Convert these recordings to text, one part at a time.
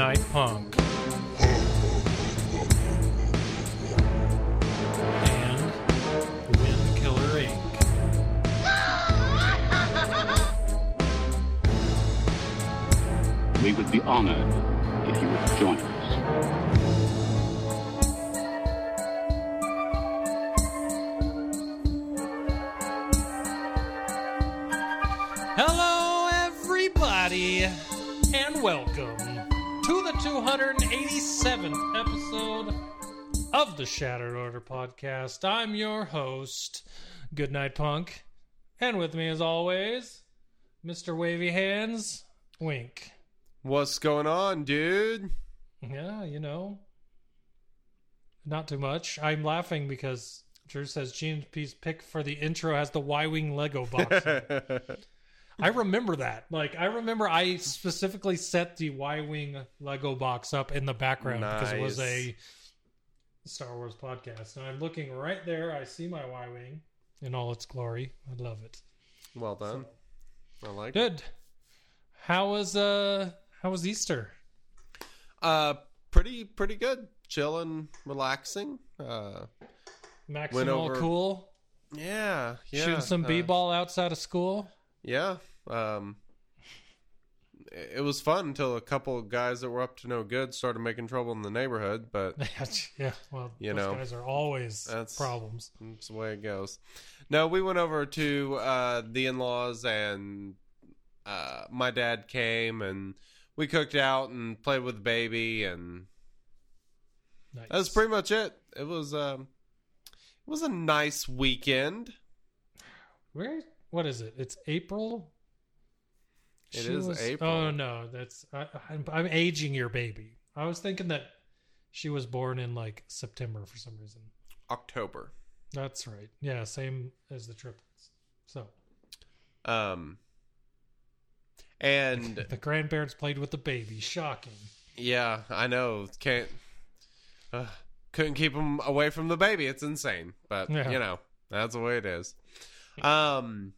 Goodnight Punk. Podcast. I'm your host, Goodnight Punk, and with me, as always, Mr. Wavy Hands, Wink. What's going on, dude? Yeah, you know, not too much. I'm laughing because Drew says GMP's pick for the intro has the Y Wing Lego box. I remember that. Like I remember I specifically set the Y Wing Lego box up in the background because it was a Star Wars podcast. And I'm looking right there. I see my Y Wing in all its glory. I love it. well done. I like it. Good. How was uh how was Easter? Uh, pretty pretty good. Chilling, relaxing. Uh, Maximal over- cool. yeah, yeah. Shooting some uh, b-ball outside of school. Yeah. Um, it was fun until a couple of guys that were up to no good started making trouble in the neighborhood, but yeah, well, You those know, guys are always that's- problems. that's the way it goes. No, we went over to uh, the in-laws and uh, my dad came and we cooked out and played with the baby and Nice. That was pretty much it. It was um, it was a nice weekend. Where? What is it? It's April. It She is was- April. Oh no, that's I, I'm, I'm aging your baby. I was thinking that she was born in like September for some reason. October. That's right. Yeah, same as the triplets. So Um, and the grandparents played with the baby. Shocking. yeah, I know can't uh, couldn't keep them away from the baby. It's insane, but Yeah. you know that's the way it is. Um,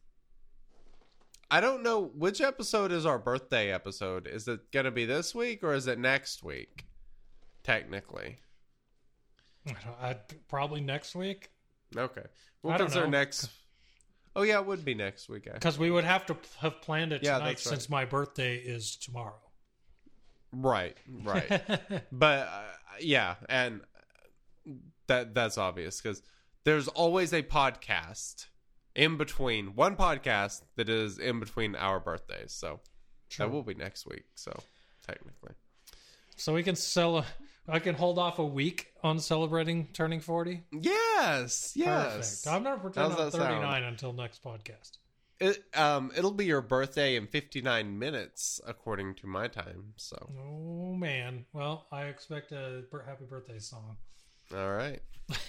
I don't know which episode is our birthday episode. Is it gonna be this week or is it next week? Technically, I probably next week okay. We'll I consider next. Oh yeah, it would be next week. because we would have to have planned it Yeah, tonight right. since my birthday is tomorrow. Right, right. but uh, yeah, and that that's obvious because there's always a podcast in between one podcast that is in between our birthdays. So True. that will be next week. So technically, So we can sell. I can hold off a week on celebrating turning forty. yes, yes. Perfect. I'm not pretending I'm sound? 39 until next podcast. It, um, it'll be your birthday in 59 minutes according to my time. So Oh man. Well, I expect a happy birthday song. all right,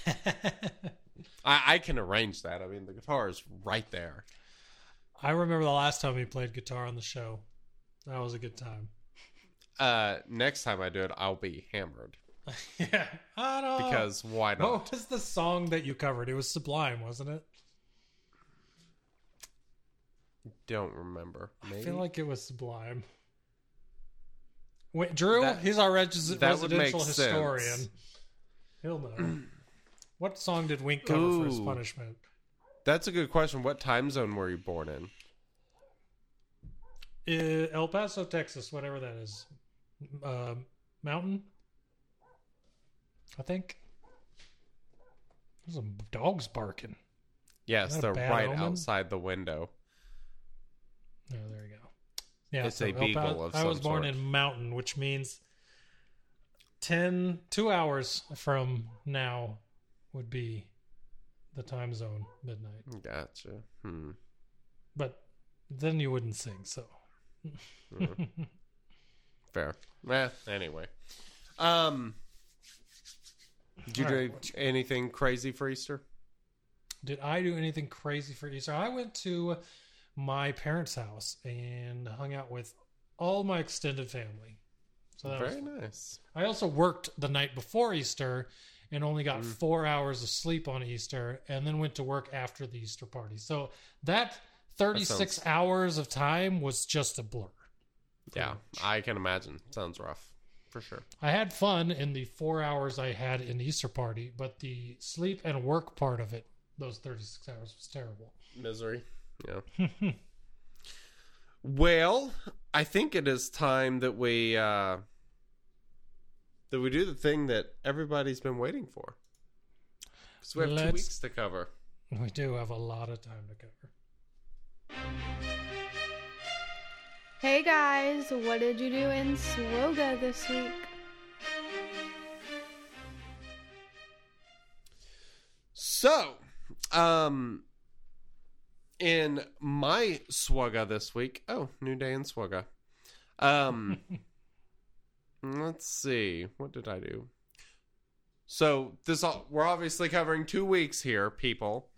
I, I can arrange that. I mean, the guitar is right there. I remember the last time we played guitar on the show. That was a good time. Uh, next time I do it, I'll be hammered yeah. I don't because why not? What was the song that you covered? It was Sublime, wasn't it? Don't remember. Maybe. I feel like it was Sublime. Wait, Drew, That- he's our res- that would make residential sense. historian. He'll know. what song did Wink cover for his punishment? That's a good question. What time zone were you born in? Uh, El Paso, Texas, whatever that is. Uh, mountain? I think. There's some dogs barking. Yes, a they're right omen? outside the window. Oh, there you go. Yeah, It's a El beagle I was born sort. in Mountain, which means 10, two hours from now would be the time zone, midnight. Gotcha. Hmm. But then you wouldn't sing. So Fair. Eh, anyway. Um Did you All do right. anything crazy for Easter? Did I do anything crazy for Easter? I went to my parents' house and hung out with all my extended family. So that was Very fun. nice. I also worked the night before Easter and only Mm. got four hours of sleep on Easter and then went to work after the Easter party. So that 36 sounds- hours of time was just a blur. Yeah, I can imagine. Sounds rough. For sure. I had fun in the four hours I had in the Easter party, but the sleep and work part of it, those 36 hours, was terrible. Misery. Yeah. well, I think it is time that we uh that we do the thing that everybody's been waiting for. So we have two Let's- weeks to cover. We do have a lot of time to cover. Hey guys, what did you do in Swoga this week? So, um, in my swagga this week, oh, new day in swagga. Um, let's see, what did I do? So this all, we're obviously covering two weeks here, people.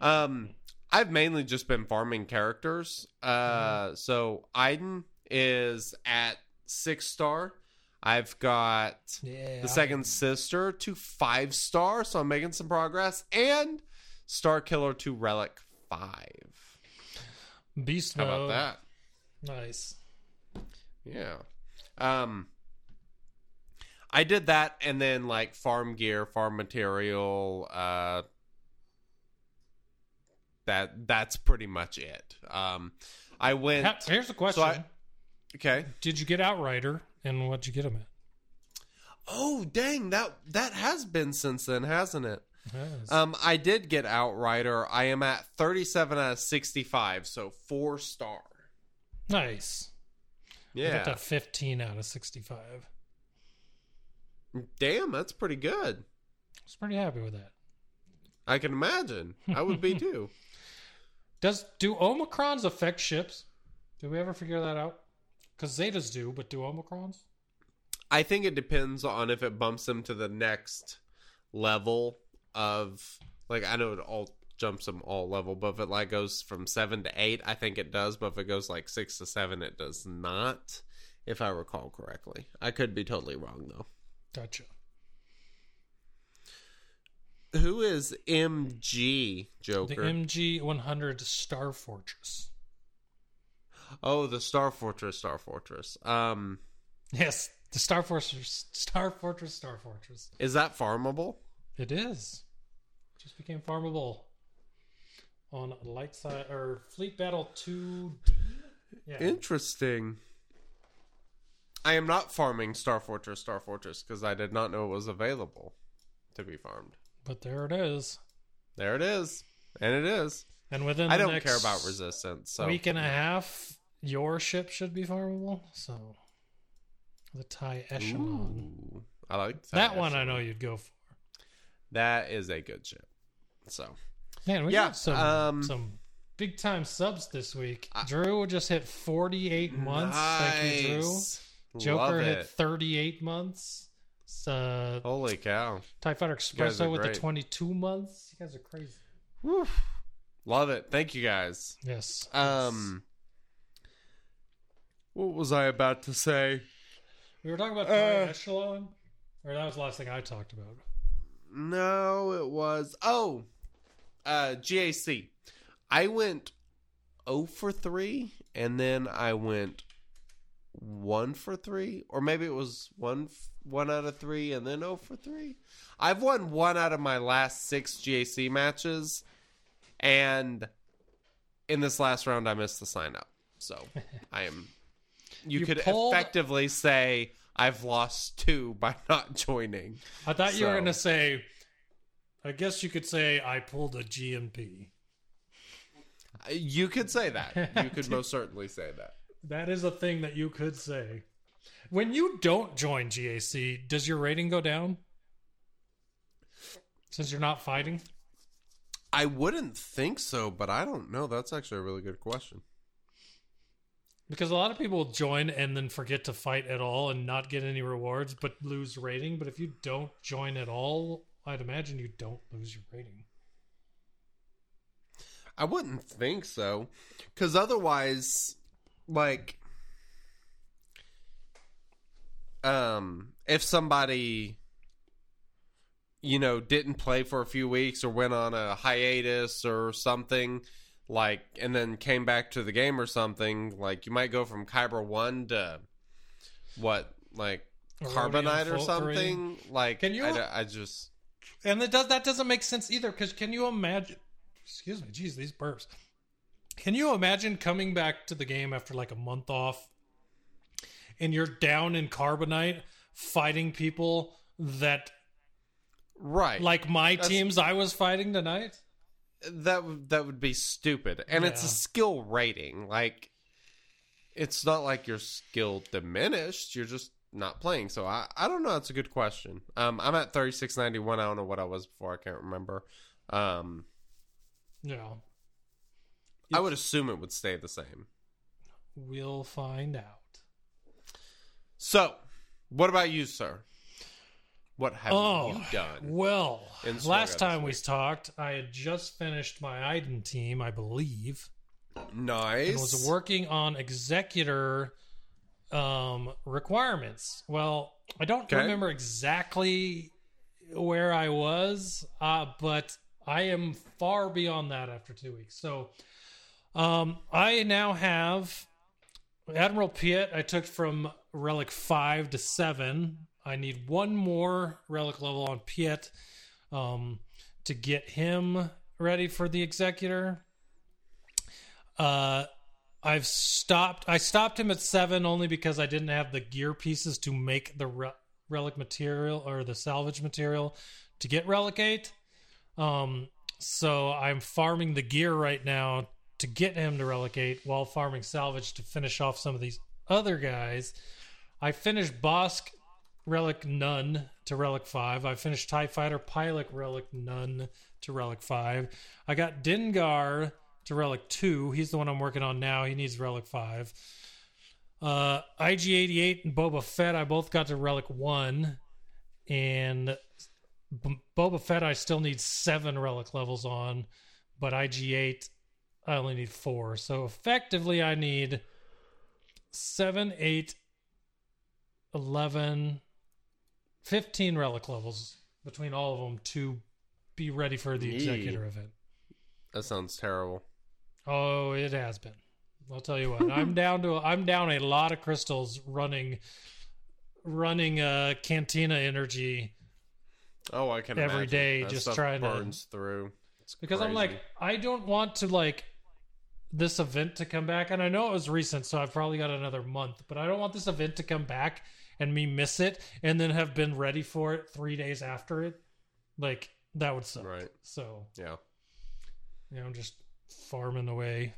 Um, I've mainly just been farming characters. Uh, so Iden is at six star. I've got Yeah. the second sister to five star, so I'm making some progress, and Star Killer to relic five. Beast How about that? Nice. Yeah. Um, I did that, and then like farm gear, farm material. Uh, that that's pretty much it. Um, I went. Here's the question: I- okay. Did you get Outrider, and what'd you get him at? Oh dang that that has been since then, hasn't it? Yes. Um, I did get Outrider. I am at 37 out of 65, so four star. nice. I got Yeah. 15 out of 65. Damn, that's pretty good. I was pretty happy with that. I can imagine. I would be too. Does do Omicrons affect ships? Did we ever figure that out? Because Zetas do, but do Omicrons? I think it depends on if it bumps them to the next level of like I know it all jumps them all level, but if it like goes from seven to eight, I think it does. But if it goes like six to seven, it does not. If I recall correctly, I could be totally wrong though. Gotcha. Who is MG Joker? The MG 100 Star Fortress. oh, the Star Fortress, Star Fortress. Um, Yes, the Star Fortress, Star Fortress, Star Fortress. is that farmable? It is. Just became farmable on light side or Fleet Battle 2D. Yeah. Interesting. I am not farming Star Fortress, Star Fortress because I did not know it was available to be farmed. but there it is. There it is, and it is. And within I don't care about resistance. So week and a half, your ship should be farmable. So the tie echelon. Ooh, I like that, that one I know you'd go for. That is a good ship. So Man, we Yeah, got some um, some big time subs this week. Drew just hit 48 months. Thank you, Drew. Joker hit 38 months. Uh, Holy cow! TIE Fighter Expresso with the 22 months. You guys are crazy. Love it. Thank you guys. Yes. Um, what was I about to say? we were talking about uh, echelon, or that was the last thing I talked about. No, it was oh, uh, GAC. I went zero for three, and then I went one for three, or maybe it was one one out of three, and then zero for three. I've won one out of my last six GAC matches, and in this last round, I missed the sign up. So I am. You, You could pulled- effectively say I've lost two by not joining. I thought you were going to say, I guess you could say I pulled a GMP. You could say that. You could most certainly say that. That is a thing that you could say. When you don't join GAC, does your rating go down? Since you're not fighting? I wouldn't think so, but I don't know. That's actually a really good question. Because a lot of people join and then forget to fight at all and not get any rewards, but lose rating. But if you don't join at all, I'd imagine you don't lose your rating. I wouldn't think so, because otherwise, like, um, if somebody, you know, didn't play for a few weeks or went on a hiatus or something, like, and then came back to the game or something, like, you might go from Kyber one to what, like, Carbonite or something. Like, Can you- I, I just And it does that doesn't make sense either. Because can you imagine? Excuse me, geez, these burps. Can you imagine coming back to the game after like a month off, and you're down in Carbonite fighting people that right. like my That's- teams I was fighting tonight? that would that would be stupid. And it's a skill rating. Like it's not like your skill diminished. You're just not playing. So i i don't know. It's a good question. Um i'm at 3691 i don't know what i was before. I can't remember. Um No, i would assume it would stay the same we'll find out. so what about you sir what have oh, you done well, last time we talked, I had just finished my Iden team, I believe. nice and was working on executor um, requirements. Well, I don't Okay. remember exactly where I was, uh, but I am far beyond that after two weeks. So um, I now have Admiral Piet. I took from relic five to seven. I need one more relic level on Piet um, to get him ready for the executor. Uh, I've stopped. I stopped him at seven only because I didn't have the gear pieces to make the re- relic material or the salvage material to get relic eight. Um, so I'm farming the gear right now to get him to relic eight while farming salvage to finish off some of these other guys. I finished Bossk relic none to relic five. I finished Tie Fighter pilot relic none to relic five. I got Dengar to relic two. He's the one I'm working on now. He needs relic five. Uh, IG88 and Boba Fett, I both got to relic one, and B- Boba Fett, I still need seven relic levels on, but IG8, I only need four. So effectively, I need seven, eight, 11, 15 relic levels between all of them to be ready for the executor event. that sounds terrible Oh, it has been. I'll tell you what. I'm down to I'm down a lot of crystals running running uh cantina energy oh i can Every imagine. day, That just trying to- burns through It's because I'm like. I don't want to like this event to come back and I know it was recent so I've probably got another month, but I don't want this event to come back and me miss it and then have been ready for it 3 days after it. Like that would suck. Right. So, yeah you know, I'm just farming away.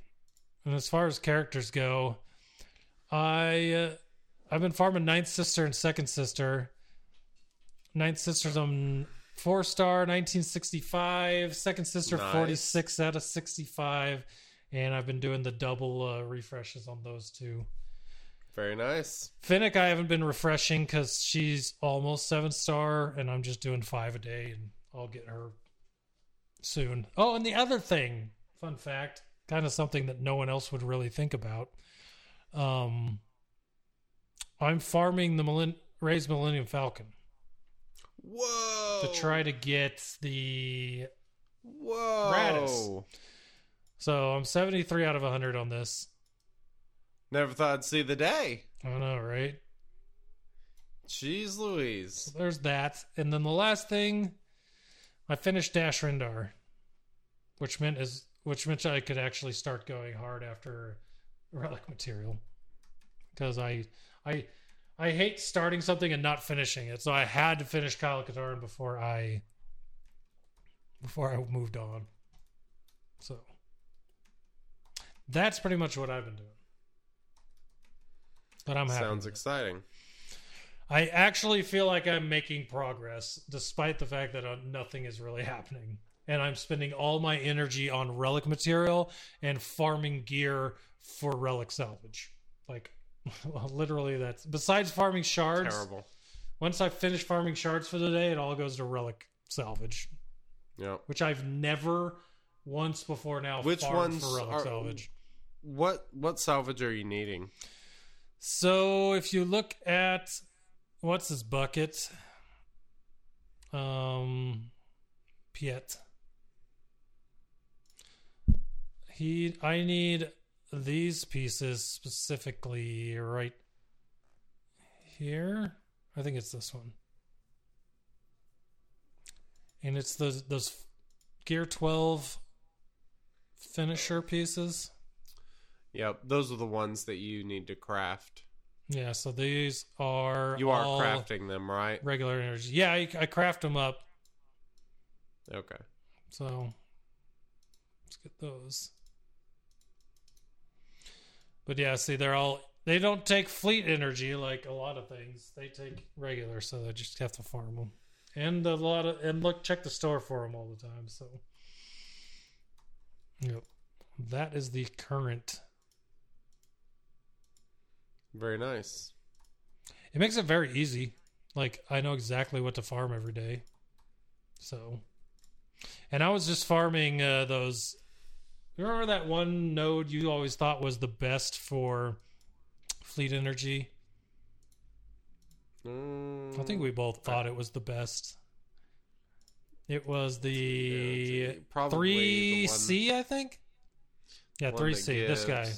And as far as characters go, I uh, I've been farming Ninth Sister and Second Sister. Ninth Sister's on four star, 1965. Second Sister, Nice. 46 out of 65. And I've been doing the double uh, refreshes on those two. very nice Fennec, I haven't been refreshing because she's almost seven star, and I'm just doing five a day, and I'll get her soon. Oh, and the other thing, fun fact, kind of something that no one else would really think about. Um, I'm farming the Millen- Ray's Millennium Falcon Whoa! to try to get the. Whoa! So I'm 73 out of 100 on this. Never thought I'd see the day. I know, right? Jeez Louise. So there's that. And then the last thing, I finished Dash Rendar, which meant is which meant I could actually start going hard after relic material. Because I I I hate starting something and not finishing it. So I had to finish Kyle Katarn before I before I moved on. So that's pretty much what I've been doing. But I'm happy. Sounds exciting. I actually feel like I'm making progress, despite the fact that uh, nothing is really happening. And I'm spending all my energy on relic material and farming gear for relic salvage. Like, literally, that's besides farming shards. Terrible. Once I finish farming shards for the day, it all goes to relic salvage, Yeah. which I've never once before now Which farmed ones for relic are- salvage. What what salvage are you needing? So if you look at what's his bucket, um, Piet. He, I need these pieces specifically right here. I think it's this one, and it's those those Gear Twelve finisher pieces. Yep, those are the ones that you need to craft. Yeah, so these are You are crafting them, right? regular energy. Yeah, I, I craft them up. Okay. So let's get those. But yeah, see, they're all they don't take fleet energy like a lot of things. They take regular, so they just have to farm them. And a lot of and look, check the store for them all the time. So, yep, that is the current. Very nice. It makes it very easy. Like I know exactly what to farm every day. So, and I was just farming uh, those. Remember that one node you always thought was the best for fleet energy? Mm, I think we both thought it was the best. It was the three C, I think. Yeah, three C. This guy.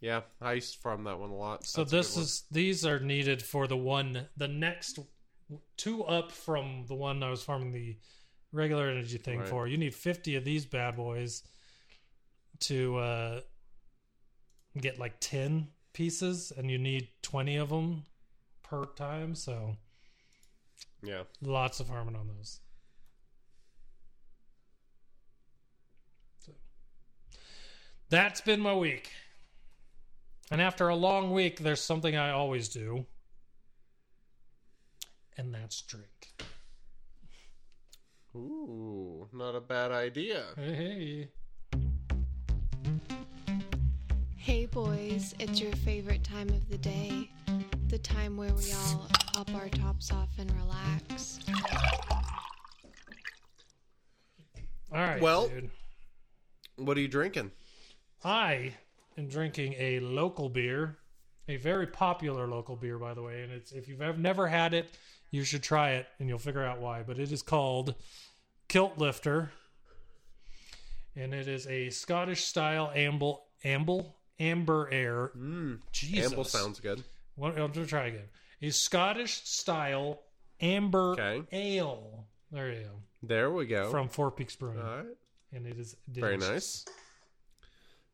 Yeah, I used to farm that one a lot. So That's this is these are needed for the one the next two up from the one I was farming the regular energy thing Right. for. You need 50 of these bad boys to uh get like 10 pieces and you need 20 of them per time, so yeah. lots of farming on those. So that's been my week. And after a long week, there's something I always do, and that's drink. Ooh, not a bad idea. Hey, Hey boys, it's your favorite time of the day. The time where we all pop our tops off and relax. all right. Well- dude. What are you drinking? I am drinking a local beer, a very popular local beer, by the way. And it's if you've ever never had it, you should try it, and you'll figure out why. But it is called Kilt Lifter, and it is a Scottish style amble amble amber ale. Mm, Jesus, Amble sounds good. What, I'm gonna try again. A Scottish style amber Okay. ale. There you go. There we go. From Four Peaks Brewing, All right. and it is Very nice.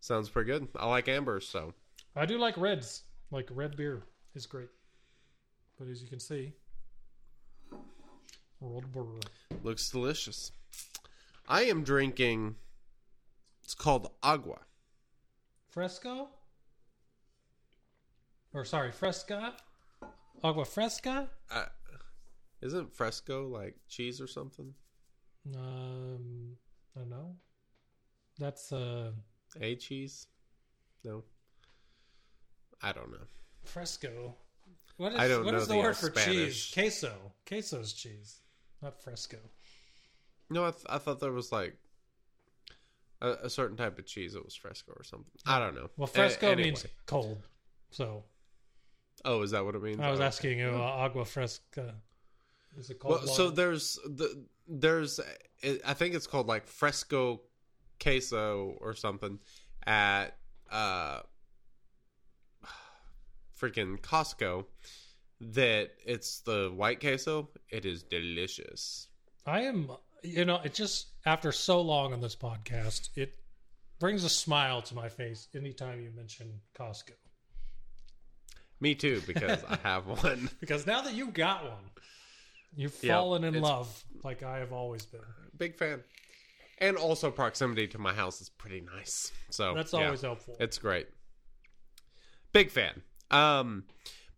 Sounds pretty good. I like ambers, so I do like reds. Like red beer is great. But as you can see, World Brewer. looks delicious. I am drinking. It's called agua. Fresco? Or sorry, Fresca? Agua Fresca? Uh, isn't fresco like cheese or something? Um, I don't know. That's uh A cheese? No. I don't know. Fresco. What is, I don't what know is the the, word for Spanish. cheese? Queso. Queso's cheese, not Fresco. No, I, th- I thought there was like a, a certain type of cheese that was fresco or something. I don't know. Well, A- Fresco anyway. means cold. So Oh, is that what it means? I was Oh. asking you, uh, Agua Fresca. Is it called? Well, so there's the there's I think it's called like fresco queso or something at uh freaking Costco that it's the white queso. It is delicious. I am, you know, it just after so long on this podcast, it brings a smile to my face anytime you mention Costco. Me too because I have one. Because now that you got one, you've Yeah, fallen in love like I have always been. Big fan. And also proximity to my house is pretty nice. So That's yeah. always helpful. It's great. Big fan. Um,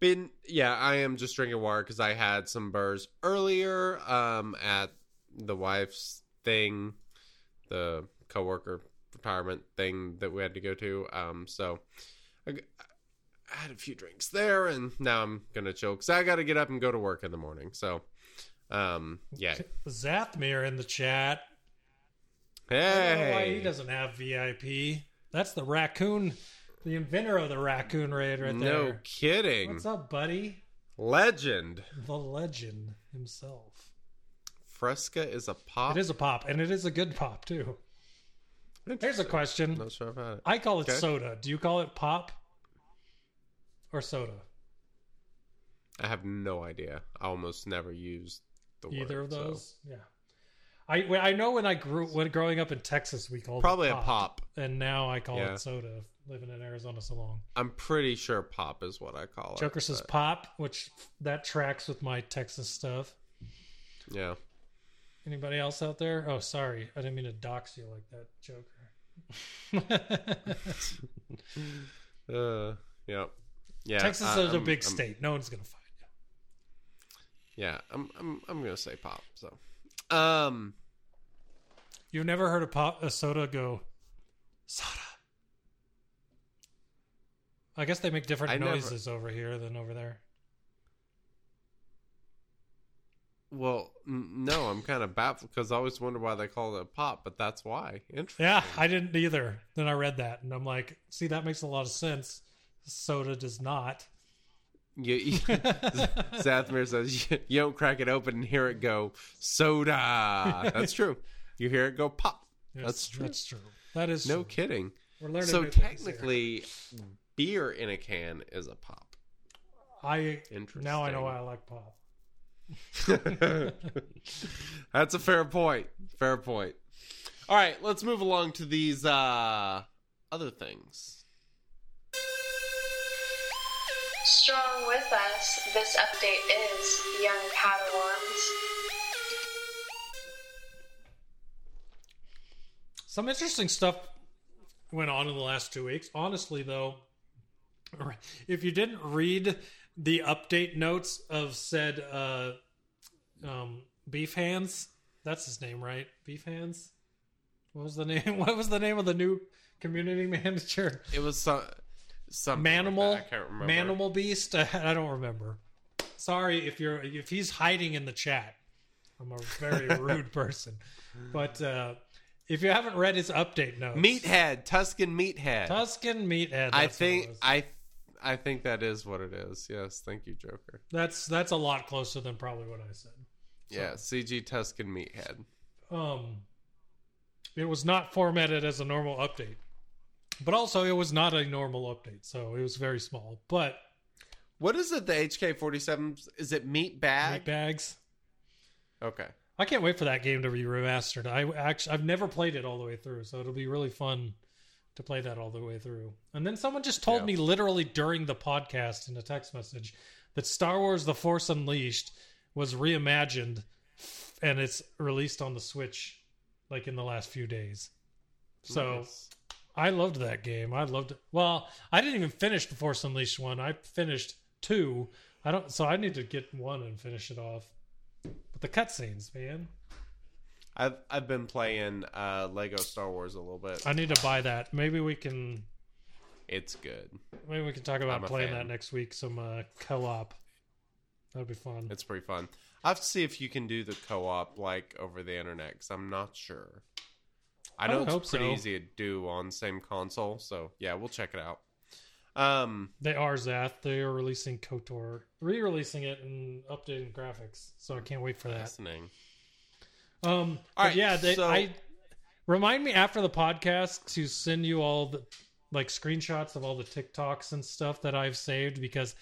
been yeah, I am just drinking water because I had some burrs earlier. Um, at the wife's thing, the coworker retirement thing that we had to go to. Um, so I had a few drinks there, and now I'm gonna chill because I got to get up and go to work in the morning. So, um, yeah. Zathmir in the chat. I know why he doesn't have VIP. That's the raccoon, the inventor of the raccoon raid right there. no kidding, What's up, buddy? legend. The legend himself. Fresca is a pop. It is a pop, and it is a good pop too. Here's a question. Not sure about it. I call it Okay. soda. Do you call it pop or soda? I have no idea. I almost never use the word, Either of so- those? Yeah. I I know when I grew when growing up in Texas we called Probably it a pop, and now I call Yeah. it soda. Living in Arizona so long. I'm pretty sure pop is what I call it. Joker says but, pop, which that tracks with my Texas stuff. Yeah. Anybody else out there? Oh, sorry, I didn't mean to dox you like that, Joker. Uh, yeah. Yeah. Texas I- is a I'm- big I'm- state. No one's gonna find you. Yeah, I'm I'm I'm gonna say pop. So, um, You've never heard a pop a soda go soda. I guess they make different I never- noises over here than over there. well, n- no, I'm kind of baffled because I always wonder why they call it a pop, but that's why. Interesting. Yeah, I didn't either. Then I read that and I'm like, see, that makes a lot of sense. Soda does not. You, you, Zathmir says you, you don't crack it open and hear it go soda. That's true. You hear it go pop. Yes, That's true. That's true. That is No true. kidding. We're learning So new things here. technically, beer in a can is a pop. I Interesting. now I know why I like pop. That's a fair point. Fair point. All right, let's move along to these uh other things. Strong with us, this update is Young Padawans. Some interesting stuff went on in the last two weeks. Honestly, though, if you didn't read the update notes of said uh, um, Beef Hands, that's his name, right? Beef Hands. What was the name? What was the name of the new community manager? It was some like Manimal, that. I can't remember. Manimal Beast. I don't remember. Sorry if you're if he's hiding in the chat. I'm a very rude person, but uh, if you haven't read his update notes, Meathead, Tuscan Meathead. Tuscan Meathead. I that's what it think. I I think that is what it is. Yes, thank you, Joker. that's that's a lot closer than probably what I said. Yeah, CG Tuscan Meathead. Um, it was not formatted as a normal update, but also it was not a normal update, so it was very small. But What is it? The HK forty seven? Is it meat bag? meat bags. Okay. I can't wait for that game to be remastered. I actually I've never played it all the way through, so it'll be really fun to play that all the way through. And then someone just told Yeah. me literally during the podcast in a text message that Star Wars: The Force Unleashed was reimagined and it's released on the Switch like in the last few days. So Nice. I loved that game. I loved it. Well, I didn't even finish the Force Unleashed one. I finished two. I don't. So I need to get one and finish it off. But the cutscenes, man. I've I've been playing uh Lego Star Wars a little bit. I need to buy that. Maybe we can. It's good. Maybe we can talk about playing fan. that next week. Some uh, co-op. That'd be fun. It's pretty fun. I have to see if you can do the co-op like over the internet because I'm not sure. I I know would it's hope pretty so. easy to do on same console, so yeah, we'll check it out. Um, They are Zath. They are releasing Kotor, re-releasing it and updating graphics. So I can't wait for that. fascinating. Um, All right, yeah, they, so- I remind me after the podcast to send you all the like screenshots of all the TikToks and stuff that I've saved because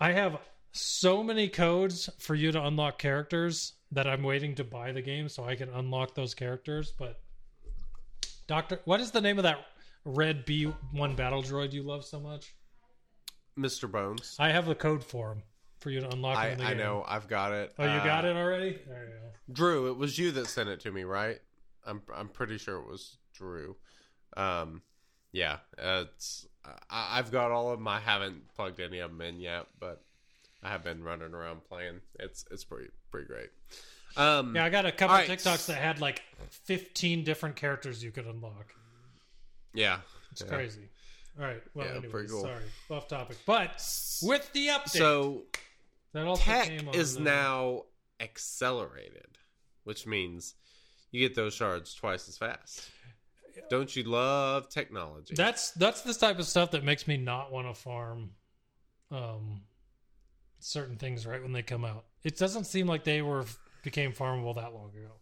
I have so many codes for you to unlock characters that I'm waiting to buy the game so I can unlock those characters. But Doctor, what is the name of that red B one battle droid you love so much? Mr. Bones. I have the code for him for you to unlock. I, him in the I know. I've got it. Oh, you got Uh, it already? There you go. Drew, it was you that sent it to me, right? I'm I'm pretty sure it was Drew. Um, yeah, it's I, I've got all of them. I haven't plugged any of them in yet, but I have been running around playing. It's it's pretty pretty great. Um, Yeah, I got a couple All right. TikToks that had like 15 different characters you could unlock. Yeah. It's Yeah. crazy. All right. Well, Yeah, anyways, cool. sorry, off topic. But with the update, So that also tech came on is the- now accelerated, which means you get those shards twice as fast. Don't you love technology? That's that's the type of stuff that makes me not want to farm um certain things right when they come out. It doesn't seem like they were became farmable that long ago.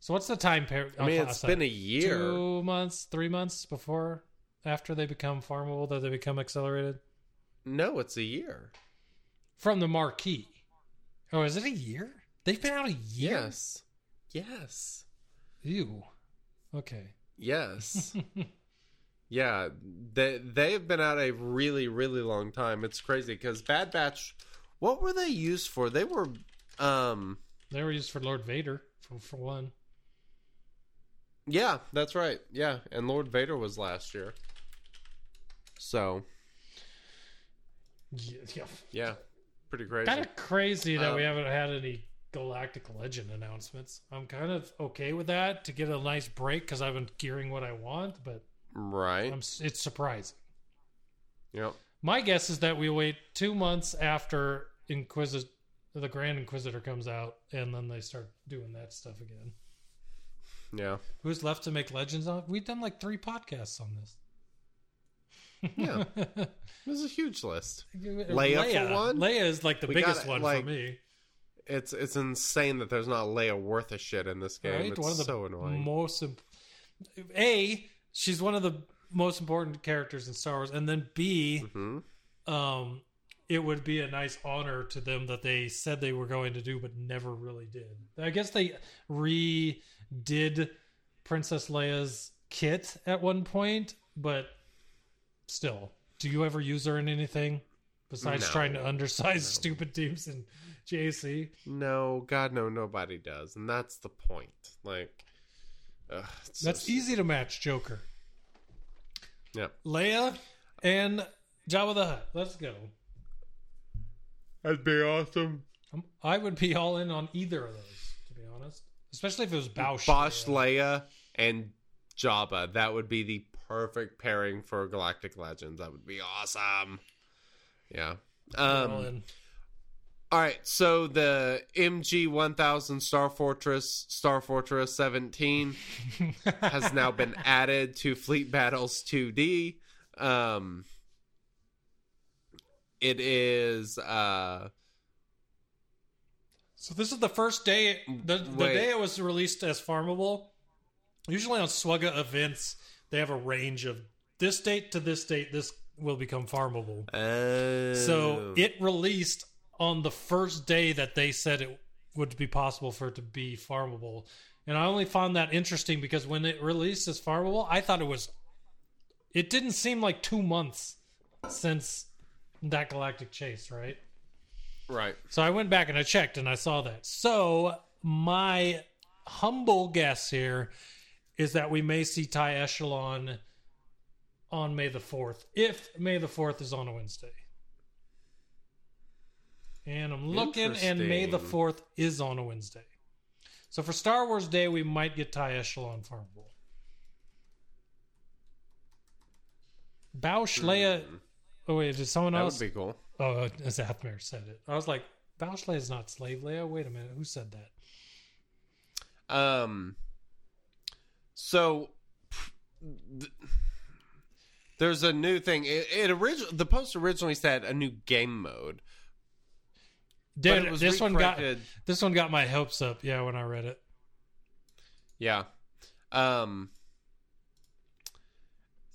So what's the time period? I mean, uh, it's been a year. two months, three months before after they become farmable that they become accelerated No, it's a year. from the marquee. Oh, is it a year? They've been out a year. Yes. Yes. Ew. Okay. Yes. yeah, they they've been out a really really long time. It's crazy cuz Bad Batch what were they used for? They were um They were used for Lord Vader for, for one. yeah, that's right. Yeah, and Lord Vader was last year. So, Yeah. yeah. yeah. Pretty crazy. Kind of crazy that we Um, haven't had any Galactic Legend announcements. I'm kind of okay with that to get a nice break because I've been gearing what I want, but right. I'm, it's surprising. Yep. My guess is that we wait two months after Inquisitor, the Grand Inquisitor comes out, and then they start doing that stuff again. Yeah. Who's left to make Legends on? We've done like three podcasts on this. Yeah. This is a huge list. Leia, Leia for one? Leia is like the We biggest gotta, one like, for me. It's it's insane that there's not Leia worth a shit in this game. right? It's one of the so annoying. most imp- a she's one of the most important characters in Star Wars, and then B, hmm um, it would be a nice honor to them that they said they were going to do, but never really did. I guess they redid Princess Leia's kit at one point, but still, do you ever use her in anything besides No. trying to undersize stupid teams in JC? No, God, no, nobody does, and that's the point. Like, ugh, it's so That's easy to match Joker. Yep. Leia and Jabba the Hutt. Let's go. That'd be awesome. Um, I would be all in on either of those, to be honest. Especially if it was Boushh. Boushh Leia. Leia and Jabba. That would be the perfect pairing for Galactic Legends. That would be awesome. Yeah. All Um, in. all right. So the MG 1000 Star Fortress, Star Fortress 17 has now been added to Fleet Battles 2D. Um, it is uh So this is the first day. The, the day it was released as farmable. Usually on Swugga events, they have a range of this date to this date. This will become farmable. oh. So it released on the first day that they said it would be possible for it to be farmable. And I only found that interesting because when it released as farmable, I thought it was. It didn't seem like two months since that Galactic Chase, right? right. So I went back and I checked and I saw that. So my humble guess here is that we may see TIE Echelon on May the 4th, if May the 4th is on a Wednesday. And I'm looking, and May the 4th is on a Wednesday. So for Star Wars Day, we might get TIE Echelon farmable. Boushh hmm. Leia. Oh, wait, did someone. That else? would be cool. Oh, Zathmir said it. I was like, Boushh is not slave Leia. Wait a minute, who said that? Um. So, th- there's a new thing. It, it original the post originally said a new game mode. Dude, this one got this one got my hopes up. Yeah, when I read it. Yeah. Um.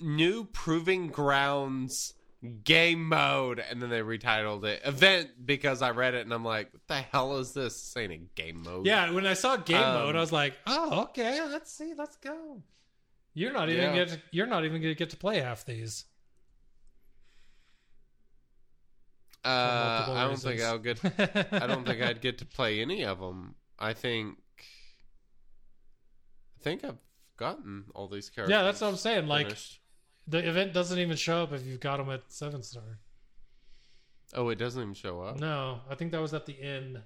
New Proving Grounds game mode, and then they retitled it event because I read it and I'm like, what the hell is this? This ain't a game mode. Yeah, when I saw game Um, mode, I was like, oh, okay, let's see, let's go. You're not even Yeah. get to, you're not even gonna get to play half these. Uh, I don't think. I'll get. I don't think I'd get to play any of them. I think. I think I've gotten all these characters. Yeah, that's what I'm saying. Like finished. The event doesn't even show up if you've got them at seven star. oh, it doesn't even show up. No, I think that was at the end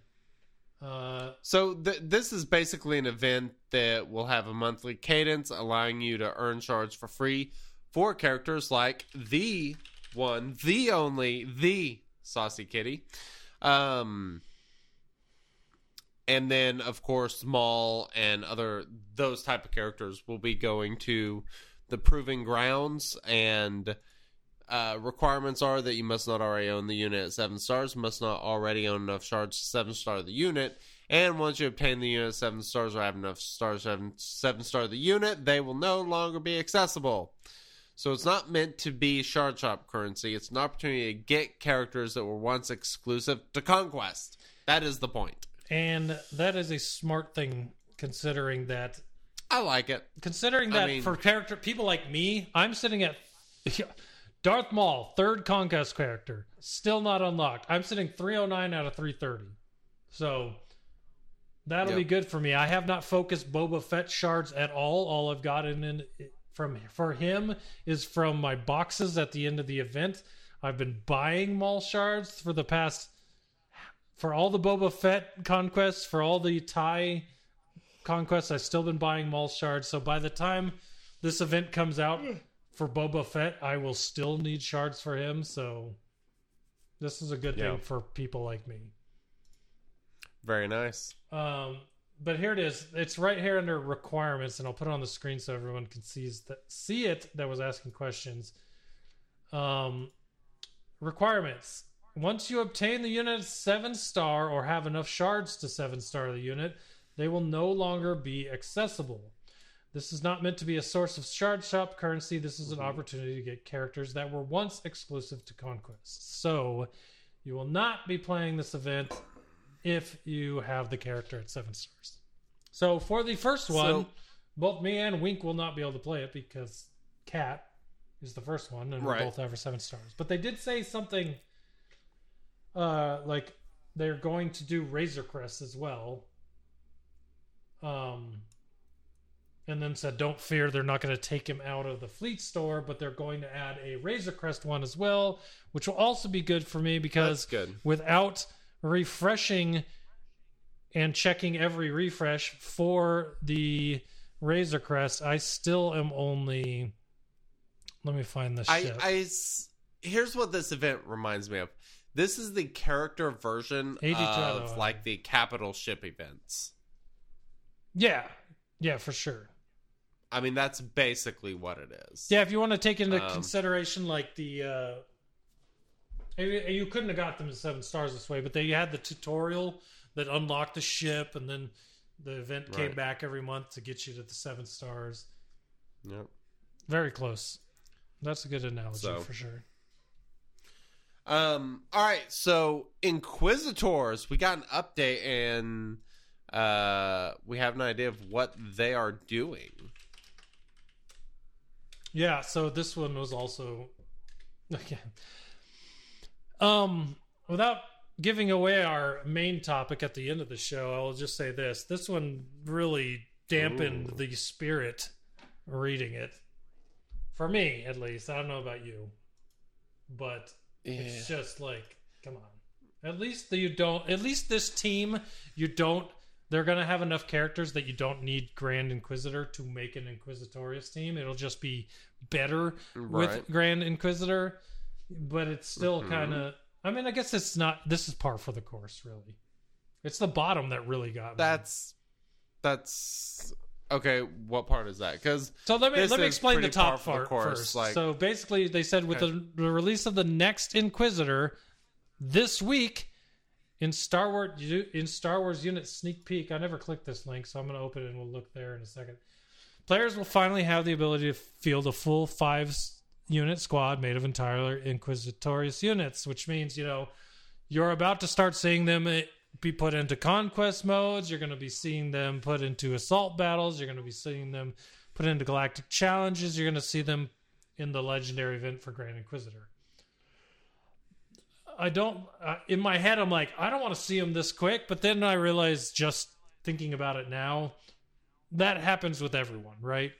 Uh, So th- this is basically an event that will have a monthly cadence, allowing you to earn shards for free for characters like the one, the only, the Saucy Kitty. Um, and then, of course, Maul and other those type of characters will be going to the Proving Grounds and. Uh, requirements are that you must not already own the unit at seven stars, must not already own enough shards to seven star the unit, and once you obtain the unit seven stars or have enough stars seven seven star the unit, they will no longer be accessible. So it's not meant to be shard shop currency. It's an opportunity to get characters that were once exclusive to Conquest. That is the point. and that is a smart thing considering that I like it. considering I that mean- for character people like me, I'm sitting at Darth Maul, third conquest character, still not unlocked. I'm sitting 309 out of 330. So that'll Yep. be good for me. I have not focused Boba Fett shards at all. All I've gotten in from for him is from my boxes at the end of the event. I've been buying Maul shards for the past for all the Boba Fett conquests, for all the Thai conquests, I've still been buying Maul shards. So by the time this event comes out for Boba Fett, I will still need shards for him. So this is a good Yeah. thing for people like me. Very nice. Um, but here it is. It's right here under requirements, and I'll put it on the screen so everyone can see that see it. That was asking questions. Um, requirements. Once you obtain the unit seven star or have enough shards to seven star the unit, they will no longer be accessible. This is not meant to be a source of shard shop currency. This is an opportunity to get characters that were once exclusive to Conquest. So, you will not be playing this event if you have the character at seven stars. So for the first one, So- both me and Wink will not be able to play it because Cat is the first one, and Right. we both have our seven stars. But they did say something uh, like they're going to do Razor Crest as well. Um, and then said, "Don't fear, they're not going to take him out of the fleet store, but they're going to add a Razor Crest one as well, which will also be good for me because good. without refreshing and checking every refresh for the Razor Crest, I still am only. Let me find the I, ship. I here's what this event reminds me of. This is the character version 82 of of- like the capital ship events. Yeah, yeah, for sure. I mean, that's basically what it is. Yeah, if you want to take into Um, consideration like the uh you couldn't have got them to seven stars this way, but they had the tutorial that unlocked the ship and then the event came back every month to get you to the seven stars. Yep. Very close. That's a good analogy So- for sure. Um. All right. So Inquisitors, we got an update, and uh, we have an idea of what they are doing. Yeah, so this one was also okay. Um without giving away our main topic at the end of the show, I'll just say this. This one really dampened Ooh. the spirit reading it. For me, at least. I don't know about you. But it's just like, come on. At least you don't at least this team you don't they're gonna have enough characters that you don't need Grand Inquisitor to make an Inquisitorius team. It'll just be better Right. with Grand Inquisitor, but it's still Mhm. kind of. I mean, I guess it's not. This is par for the course, really. It's the bottom that really got me. That's that's okay. What part is that? Because So let me let me explain the top part course, first. like- so basically, they said with Okay. the, the release of the next Inquisitor this week in Star Wars in Star Wars Unit sneak peek. I never clicked this link, so I'm going to open it and we'll look there in a second. Players will finally have the ability to field a full five unit squad made of entirely Inquisitorius units, which means you know you're about to start seeing them eh, be put into conquest modes. You're going to be seeing them put into assault battles. You're going to be seeing them put into galactic challenges. You're going to see them in the legendary event for Grand Inquisitor. I don't. Uh, in my head, I'm like, I don't want to see him this quick. But then I realize, just thinking about it now, that happens with everyone, right?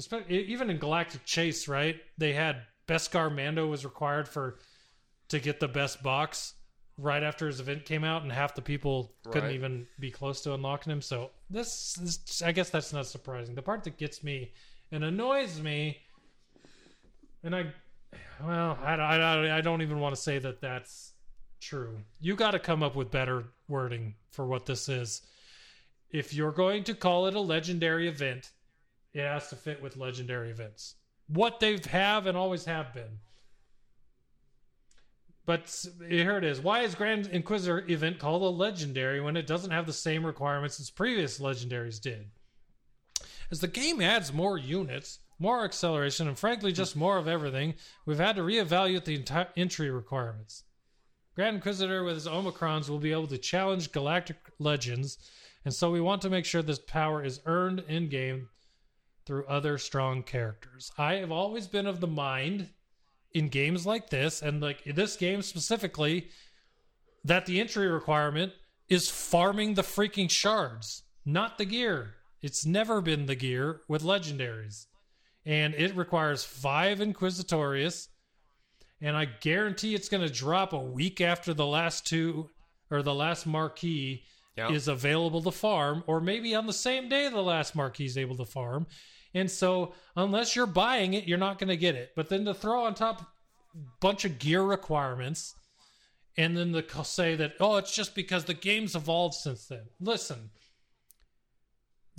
Espe- e, Even in Galactic Chase, right? They had Beskar Mando was required for to get the best box right after his event came out, and half the people couldn't even be close to unlocking him. So this, is, I guess, that's not surprising. The part that gets me and annoys me, and I, well, I, I, I don't even want to say that that's true. You got to come up with better wording for what this is. If you're going to call it a legendary event, it has to fit with legendary events. What they have and always have been. But here it is. Why is Grand Inquisitor event called a legendary when it doesn't have the same requirements as previous legendaries did? As the game adds more units, more acceleration, and frankly just more of everything, we've had to reevaluate the entry requirements. Grand Inquisitor with his Omicrons will be able to challenge galactic legends, and so we want to make sure this power is earned in game through other strong characters. I have always been of the mind in games like this, and like this game specifically, that the entry requirement is farming the freaking shards, not the gear. It's never been the gear with legendaries. And it requires five Inquisitorius, and I guarantee it's going to drop a week after the last two or the last marquee Yeah. is available to farm, or maybe on the same day the last marquee is able to farm. And so, unless you're buying it, you're not going to get it. But then to throw on top a bunch of gear requirements, and then to say that oh, it's just because the game's evolved since then. Listen,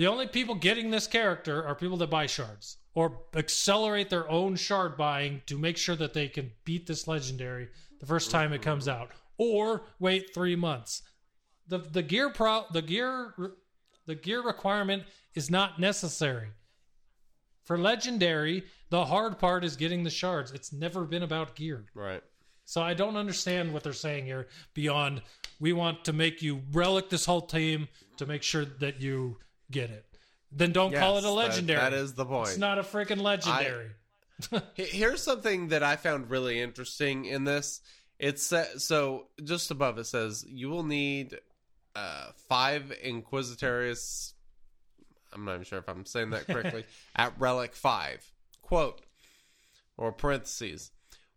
the only people getting this character are people that buy shards or accelerate their own shard buying to make sure that they can beat this legendary the first time it comes out, or wait three months. the The gear pro the gear the gear requirement is not necessary. For legendary, the hard part is getting the shards. It's never been about gear. Right. So I don't understand what they're saying here beyond we want to make you relic this whole team to make sure that you get it. Then don't call it a that- legendary. that is the point. It's not a freaking legendary. He- Here's something that I found really interesting in this. It's so just above it says you will need uh, five Inquisitorius. I'm not even sure if I'm saying that correctly. at Relic Five, quote or parentheses.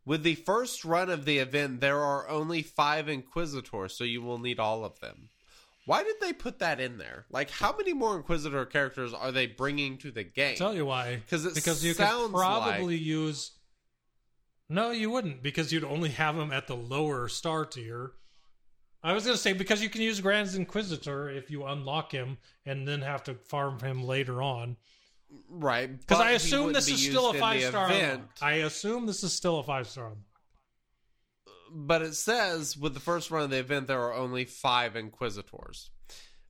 With the first run of the event, there are only five Inquisitors, so you will need all of them. Why did they put that in there? Like, how many more Inquisitor characters are they bringing to the game? I'll tell you why. 'Cause it because you sounds could probably use. No, you wouldn't because you'd only have them at the lower star tier. I was going to say because you can use Grand Inquisitor if you unlock him and then have to farm him later on. Right. Because I assume this is still a five star. I assume this is still a five star. But it says with the first run of the event, there are only five Inquisitors.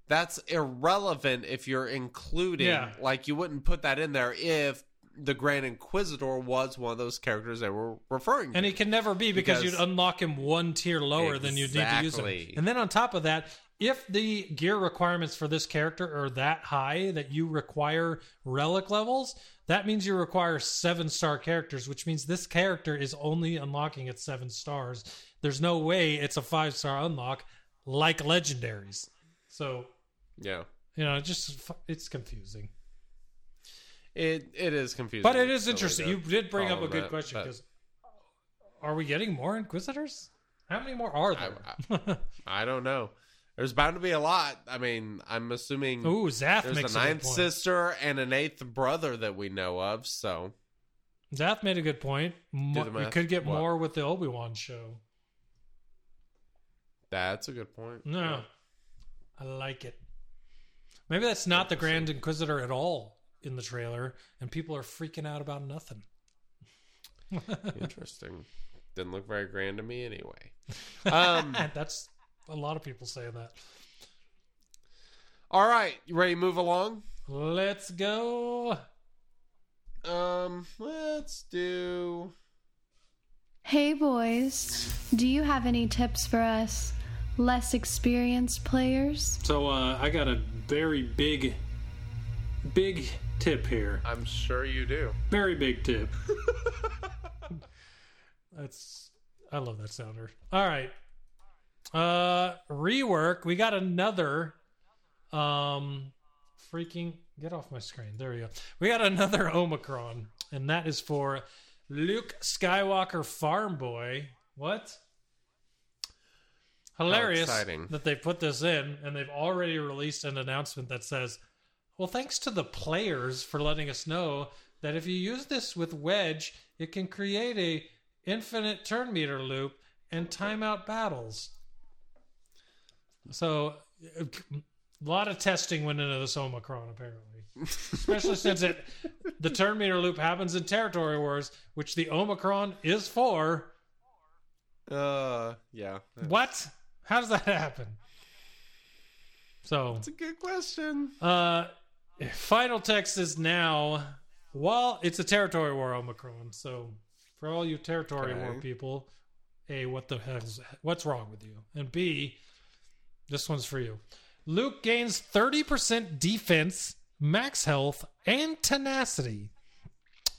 That's irrelevant if you're including, Yeah. like, you wouldn't put that in there if the Grand Inquisitor was one of those characters they were referring to. And he can never be because, Because- you'd unlock him one tier lower than you'd need to use him. Exactly. And then on top of that, if the gear requirements for this character are that high that you require relic levels, that means you require seven star characters, which means this character is only unlocking at seven stars. There's no way it's a five star unlock like legendaries. So, yeah. you know, just it's confusing. It it is confusing. But it is interesting. You did bring up a good that, question because are we getting more Inquisitors? How many more are there? I don't know. There's bound to be a lot. I mean, I'm assuming Ooh, Zath there's makes a ninth sister and an eighth brother that we know of. So Zath made a good point. Mo- we could get What? more with the Obi Wan show. that's a good point. No, I like it. Maybe that's not the Grand Inquisitor at all in the trailer, and people are freaking out about nothing. Interesting. Didn't look very grand to me anyway. Um, that's a lot of people say that. all right, you ready to move along? Let's go. Um, let's do. Hey boys, do you have any tips for us less experienced players? So uh, I got a very big, big tip here. I'm sure you do. Very big tip. That's I love that sounder. All right. Uh rework. We got another um freaking get off my screen. There we go. We got another Omicron, and that is for Luke Skywalker Farm Boy. What? Hilarious that they put this in and they've already released an announcement that says, "Well, thanks to the players for letting us know that if you use this with Wedge, it can create a infinite turn meter loop and timeout battles." So, a lot of testing went into this Omicron apparently, especially since it the turn meter loop happens in territory wars, which the Omicron is for. Uh, yeah. What? How does that happen? So, It's a good question. uh, final text is now. While it's a territory war Omicron, so for all you territory Okay. war people, a what the heck is what's wrong with you? And b, this one's for you. Luke gains thirty percent defense, max health, and tenacity.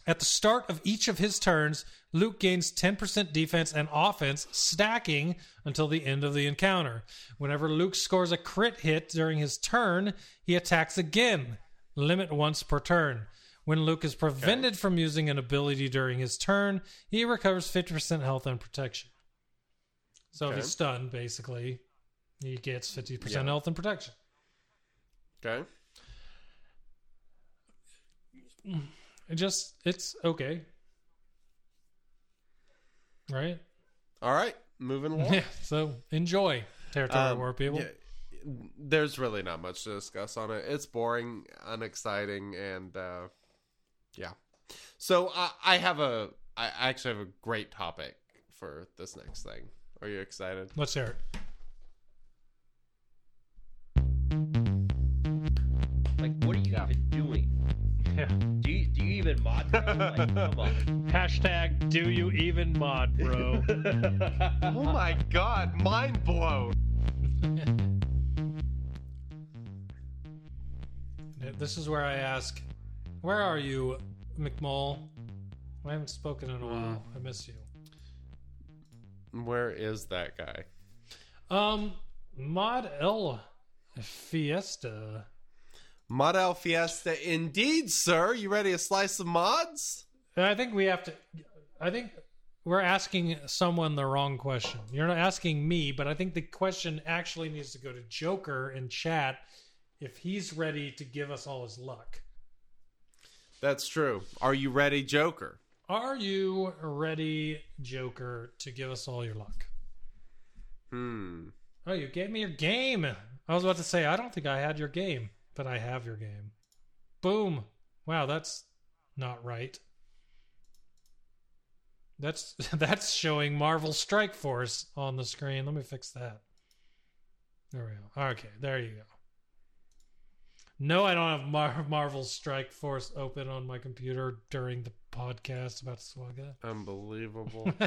At the start of each of his turns, Luke gains 10% defense and offense, stacking until the end of the encounter. Whenever Luke scores a crit hit during his turn, he attacks again, limit once per turn. When Luke is prevented from using an ability during his turn, he recovers 50% health and protection. So if Okay. he's stunned, basically, he gets 50% Yeah. health and protection. Okay. It just, it's okay. Right? All right. Moving along. Yeah, so enjoy territory Um, war, people. yeah, there's really not much to discuss on it. It's boring, unexciting, and uh, yeah. So I, I have a, I actually have a great topic for this next thing. Are you excited? Let's hear it. Like, what are you even doing? Yeah. Do you do you even mod? bro? Like, come on. Hashtag do you even mod, bro? oh my god, mind blown. this is where I ask, where are you, McMull? I haven't spoken in a while. I miss you. Where is that guy? Um, Mod El Fiesta. Model Fiesta, indeed, sir. You ready to slice some mods? I think we have to. I think we're asking someone the wrong question. You're not asking me, but I think the question actually needs to go to Joker in chat if he's ready to give us all his luck. That's true. Are you ready, Joker? Are you ready, Joker, to give us all your luck? Hmm. Oh, you gave me your game. I was about to say, I don't think I had your game, but I have your game. Boom. Wow, that's not right. That's that's showing Marvel Strike Force on the screen. Let me fix that. There we go. Okay, there you go. No, I don't have Mar- Marvel Strike Force open on my computer during the podcast about Swaga. Unbelievable.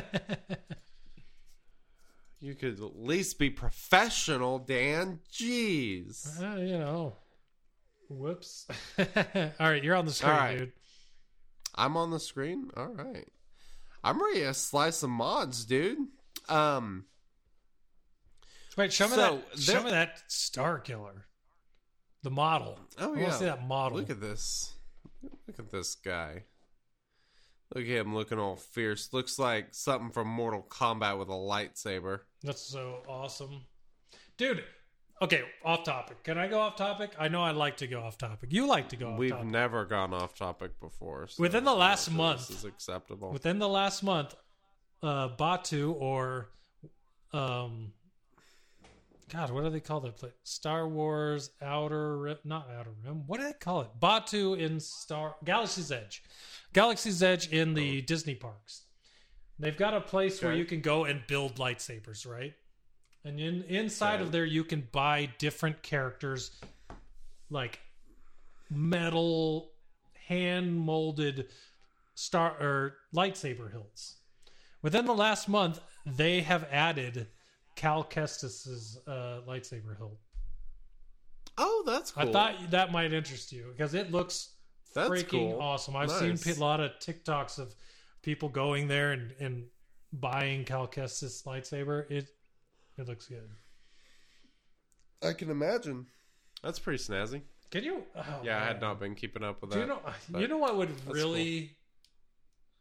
you could at least be professional, Dan. Jeez. Uh, you know. Whoops. All right, you're on the screen, right. dude. I'm on the screen. All right. I'm ready to slice some mods, dude. Um, Wait, show me So, that. Show me that Star Killer, the model. oh I yeah. see that model. Look at this. Look at this guy. Look at him looking all fierce. Looks like something from Mortal Kombat with a lightsaber. That's so awesome, dude. Okay, off topic. Can I go off topic? I know I like to go off topic. You like to go off topic. We've topic. never gone off topic before. so Within the last this month. is acceptable. Within the last month, uh, Batuu or, um, God, what do they call that place? Star Wars Outer Rim, not Outer Rim. What do they call it? Batuu in Star Galaxy's Edge, Galaxy's Edge in the Disney parks. They've got a place where you can go and build lightsabers, right? And in inside Okay. of there, you can buy different characters, like metal, hand molded star or lightsaber hilts. Within the last month, they have added Cal Kestis's uh, lightsaber hilt. oh, that's cool. I thought that might interest you because it looks That's freaking cool. awesome. I've Nice. seen a lot of TikToks of people going there and, and buying Cal Kestis lightsaber. It it looks good. I can imagine. That's pretty snazzy. Can you? oh, Yeah, I had not been keeping up with that. Do you know? but You know what would that's really?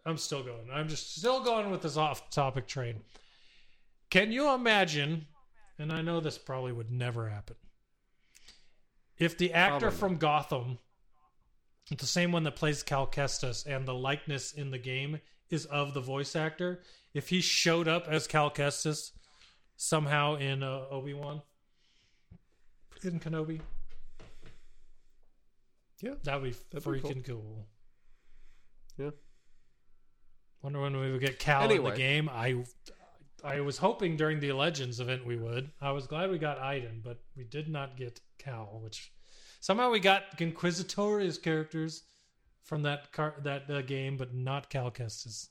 I'm still going. I'm just still going with this off-topic train. Can you imagine and I know this probably would never happen. If the actor Probably. from Gotham, the same one that plays Cal Kestis, and the likeness in the game is of the voice actor, if he showed up as Cal Kestis somehow in uh, Obi Wan, in Kenobi, Yeah. that'd be That'd be freaking cool. Yeah. Wonder when we would get Cal in the game. I I was hoping during the Legends event we would. I was glad we got Iden, but we did not get Cal, which somehow we got Inquisitorius characters from that car that uh, game, but not Cal Kestis.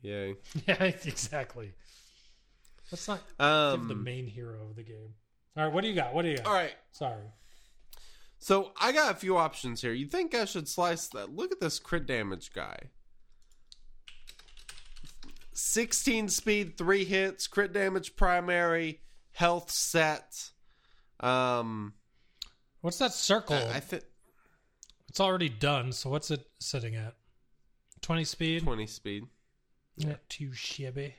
Yay. yeah, exactly. Let's not give the Um, main hero of the game. All right, what do you got? What do you got? all right. Sorry. So I got a few options here. You think I should slice that? Look at this crit damage guy. 16 speed, 3 hits, crit damage primary, health set. Um What's that circle? I, I think it's already done. So what's it sitting at? Twenty speed. 20 speed. Not too shabby.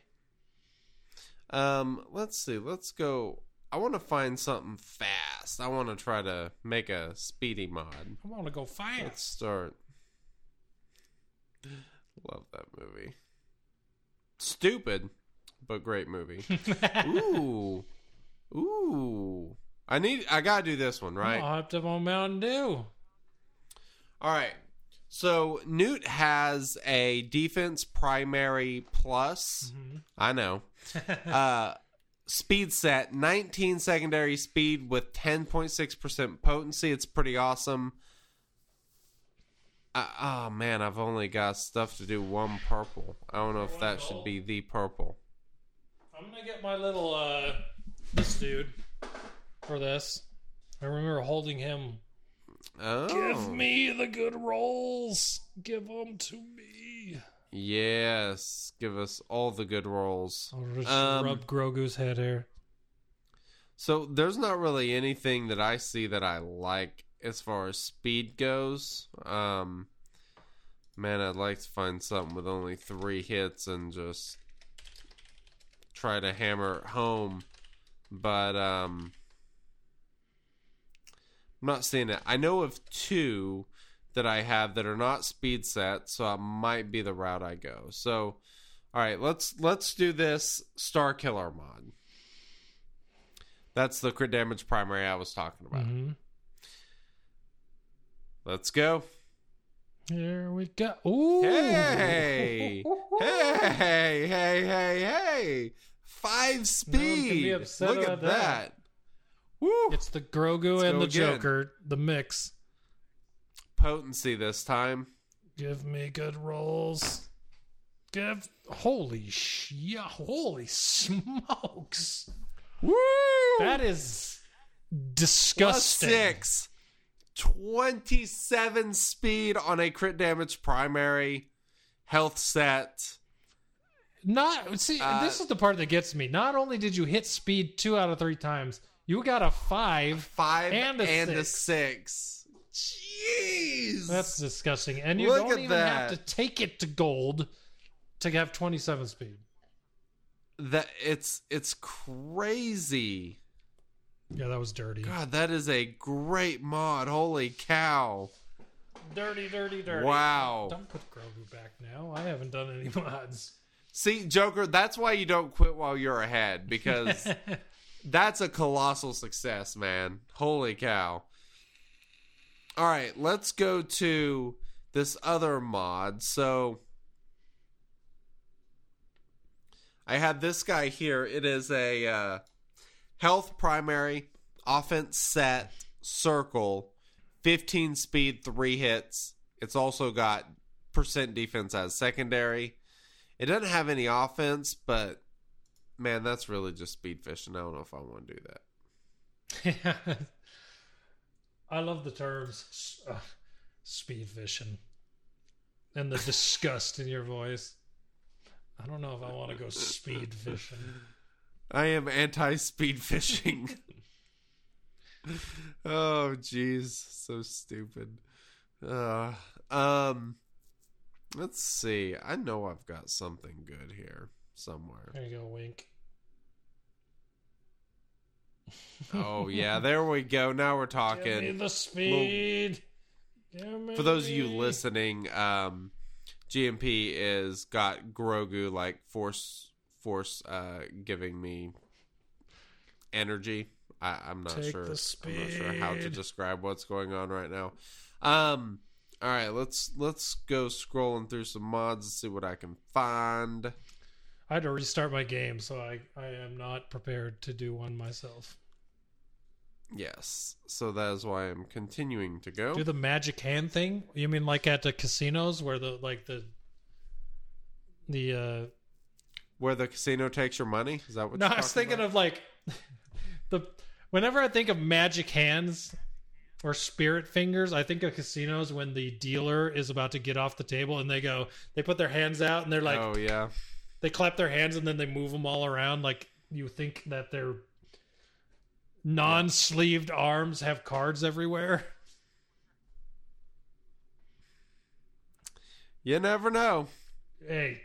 Um let's see. Let's go I want to find something fast. I want to try to make a speedy mod. I want to go Let's fast. start. Love that movie. Stupid, but great movie. Ooh, ooh. I need. I gotta do this one right. I'll have to on Mountain Dew. All right. So Nute has a defense primary plus. I know. uh, speed set 19 secondary speed with 10.6% potency. It's pretty awesome. Uh, oh man, I've only got stuff to do one purple. I don't know if that should be the purple. I'm gonna get my little uh this dude for this. I remember holding him. Oh, Give me the good rolls. Give them to me. yes. Give us all the good rolls. I'll just Um, rub Grogu's head here. So there's not really anything that I see that I like as far as speed goes. Um man, I'd like to find something with only 3 hits and just try to hammer it home. But um I'm not seeing it. I know of two that I have that are not speed set, so it might be the route I go. So all right, let's let's do this Star Killer mod. That's the crit damage primary I was talking about. hmm Let's go. Here we go. Ooh. Hey! hey, hey, hey, hey! Five No one can be speed. upset Look at that. that. Woo! It's the Grogu Let's and the again. Joker, the mix. Potency this time. Give me good rolls. Give holy sh yeah, holy smokes. Woo! That is Plus disgusting. six. 27 speed on a crit damage primary. Health set. Not see, Uh, this is the part that gets me. Not only did you hit speed two out of three times, you got a five. Five And a and a six. six. Jeez. That's disgusting. And you Look don't even have to take it to gold to have twenty seven speed. that it's it's crazy. Yeah, that was dirty. God, that is a great mod. Holy cow. Dirty, dirty, dirty. Wow. Don't put Grogu back now. I haven't done any mods. See, Joker, that's why you don't quit while you're ahead because that's a colossal success, man. Holy cow. All right, let's go to this other mod. So I have this guy here. It is a uh, health primary, offense set, circle, 15 speed, 3 hits. It's also got percent defense as secondary. It doesn't have any offense, but man, that's really just speed fishing. I don't know if I want to do that. I love the terms uh, speed fishing and the disgust in your voice. I don't know if I want to go speed fishing. I am anti speed fishing. oh jeez, so stupid. Uh, um let's see. I know I've got something good here somewhere. There you go, Wink. Oh yeah, there we go. Now we're Give me talking. the speed. Give me For those of you listening, um, GMP is got Grogu like force force uh, giving me energy. I, I'm not Take sure. the I'm not sure how to describe what's going on right now. Um, all right, let's let's go scrolling through some mods and see what I can find. I had to restart my game, so I, I am not prepared to do one myself. Yes, so that is why I'm continuing to go. Do the magic hand thing? You mean like at the casinos where the like the the uh Where the casino takes your money? Is that what? No, I was thinking about? of like the whenever I think of magic hands or spirit fingers, I think of casinos when the dealer is about to get off the table and they go they put their hands out and they're like oh yeah, they clap their hands and then they move them all around like you think that their non-sleeved arms have cards everywhere. you never know. Hey,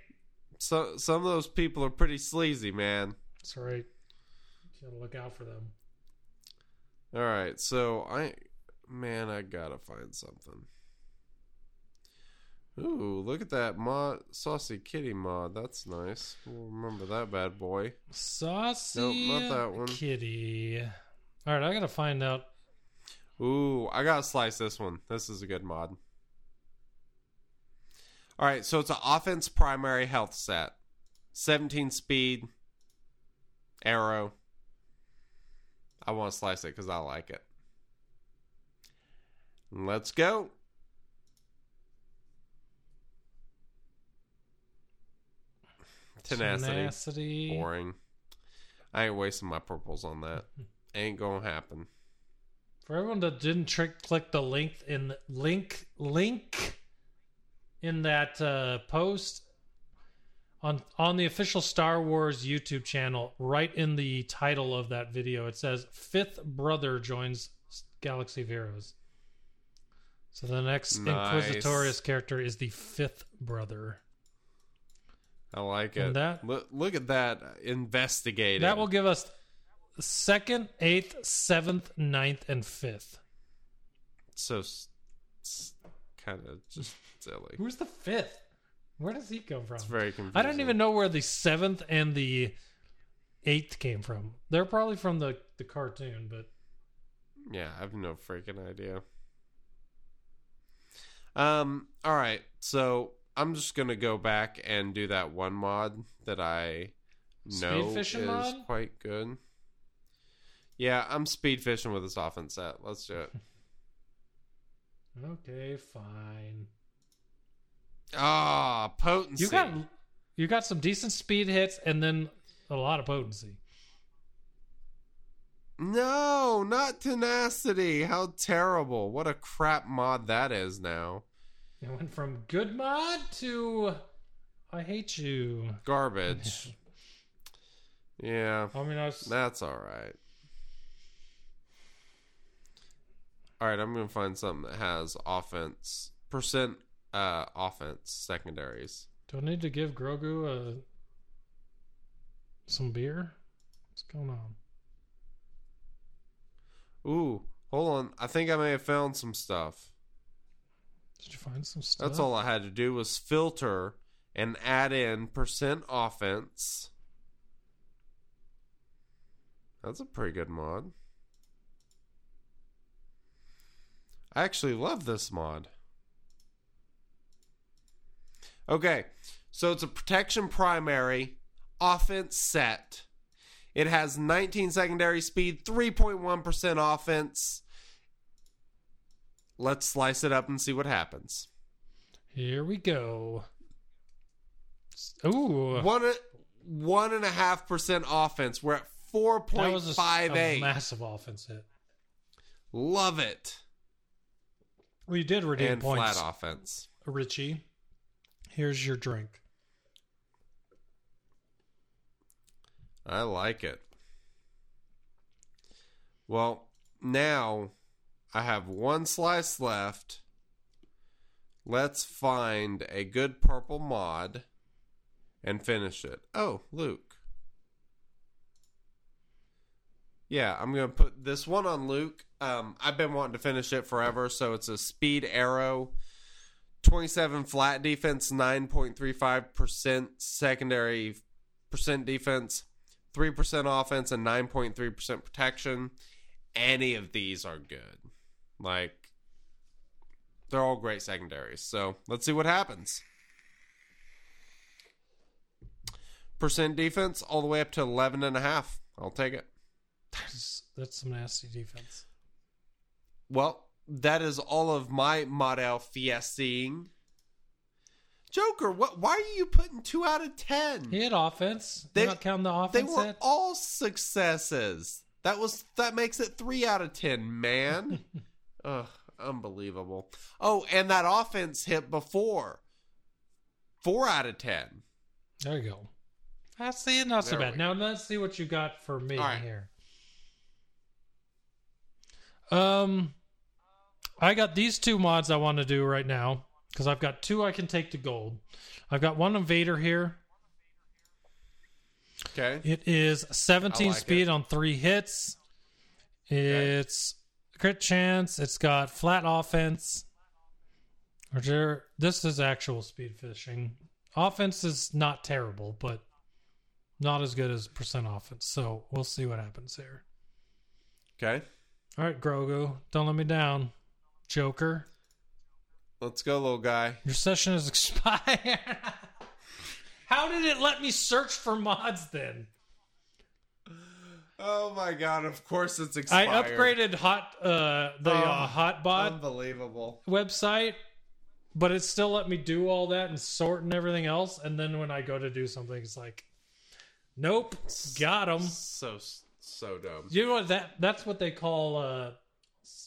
So some of those people are pretty sleazy, man. that's right. You gotta look out for them. All right, so I, man, I gotta find something. Ooh, look at that mod, saucy kitty mod. That's nice. We'll remember that bad boy. Saucy Nope, not that one. kitty. All right, I gotta find out. Ooh, I gotta slice this one. This is a good mod. All right, so it's an offense primary health set, 17 speed, arrow. I want to slice it because I like it. Let's go. Tenacity. Tenacity. Boring. I ain't wasting my purples on that. Ain't gonna happen. For everyone that didn't trick click the link in link link in that uh, post on on the official Star Wars YouTube channel, right in the title of that video, it says fifth brother joins Galaxy of Heroes. So the next Nice. Inquisitorius character is the fifth brother. I like And it. that- look, look at that investigating. That will give us second, eighth, seventh, ninth, and fifth. so kind of just silly. Who's the fifth? Where does he come from? It's very confusing. I don't even know where the seventh and the eighth came from. They're probably from the, the cartoon, but Yeah, I have no freaking idea. Um. All right, so I'm just gonna go back and do that one mod that I know Speed fishing is mod? quite good. Yeah, I'm speed fishing with this offense set. Let's do it. okay, fine. Ah, potency. You got you got some decent speed hits and then a lot of potency. No, not tenacity. How terrible. What a crap mod that is now. It went from good mod to I hate you. Garbage. yeah, I mean, I was that's all right. All right, I'm going to find something that has offense percent uh offense secondaries. do I need to give Grogu a some beer? What's going on? Ooh, hold on. I think I may have found some stuff. Did you find some stuff? That's all I had to do was filter and add in percent offense. That's a pretty good mod. I actually love this mod. Okay, so it's a protection primary, offense set. It has 19 secondary speed, 3.1% offense. Let's slice it up and see what happens. Here we go. Ooh, One one and a half percent offense. We're at four that was a, a massive offense hit. Love it. We did redeem And points, flat offense. Richie. Here's your drink. I like it. Well, now I have one slice left. Let's find a good purple mod and finish it. Oh, Luke. Yeah, I'm gonna put this one on Luke. Um, I've been wanting to finish it forever, so it's a speed arrow, 27 flat defense, 9.35 percent secondary percent defense, three percent offense, and 9.3 percent protection. Any of these are good. Like they're all great secondaries. So let's see what happens. Percent defense all the way up to 11 and a half. I'll take it. That's, that's some nasty defense. Well, that is all of my model fiesting. Joker, what? Why are you putting two out of ten? He had offense. They- not counting the offense. they were yet? all successes. That was that makes it three out of ten, man. Ugh, unbelievable. Oh, and that offense hit before. Four out of ten. There you go. That's the not so bad. Now let's see what you got for me All right. here. Um, I got these two mods I want to do right now because I've got two I can take to gold. I've got one Invader here. Okay. It is 17 like speed it. on three hits. It's crit chance. It's got flat offense. Or there- This is actual speed fishing. Offense is not terrible, but not as good as percent offense. So we'll see what happens here. Okay. All right, Grogu, don't let me down. Joker, Let's go, little guy. your session is expired. How did it let me search for mods then? Oh my god! Of course it's expired. I upgraded hot uh the uh, Oh, Hotbot Unbelievable. website, but it still let me do all that and sort and everything else. And then when I go to do something, it's like, nope, got him. So so dumb. You know what that that's what they call uh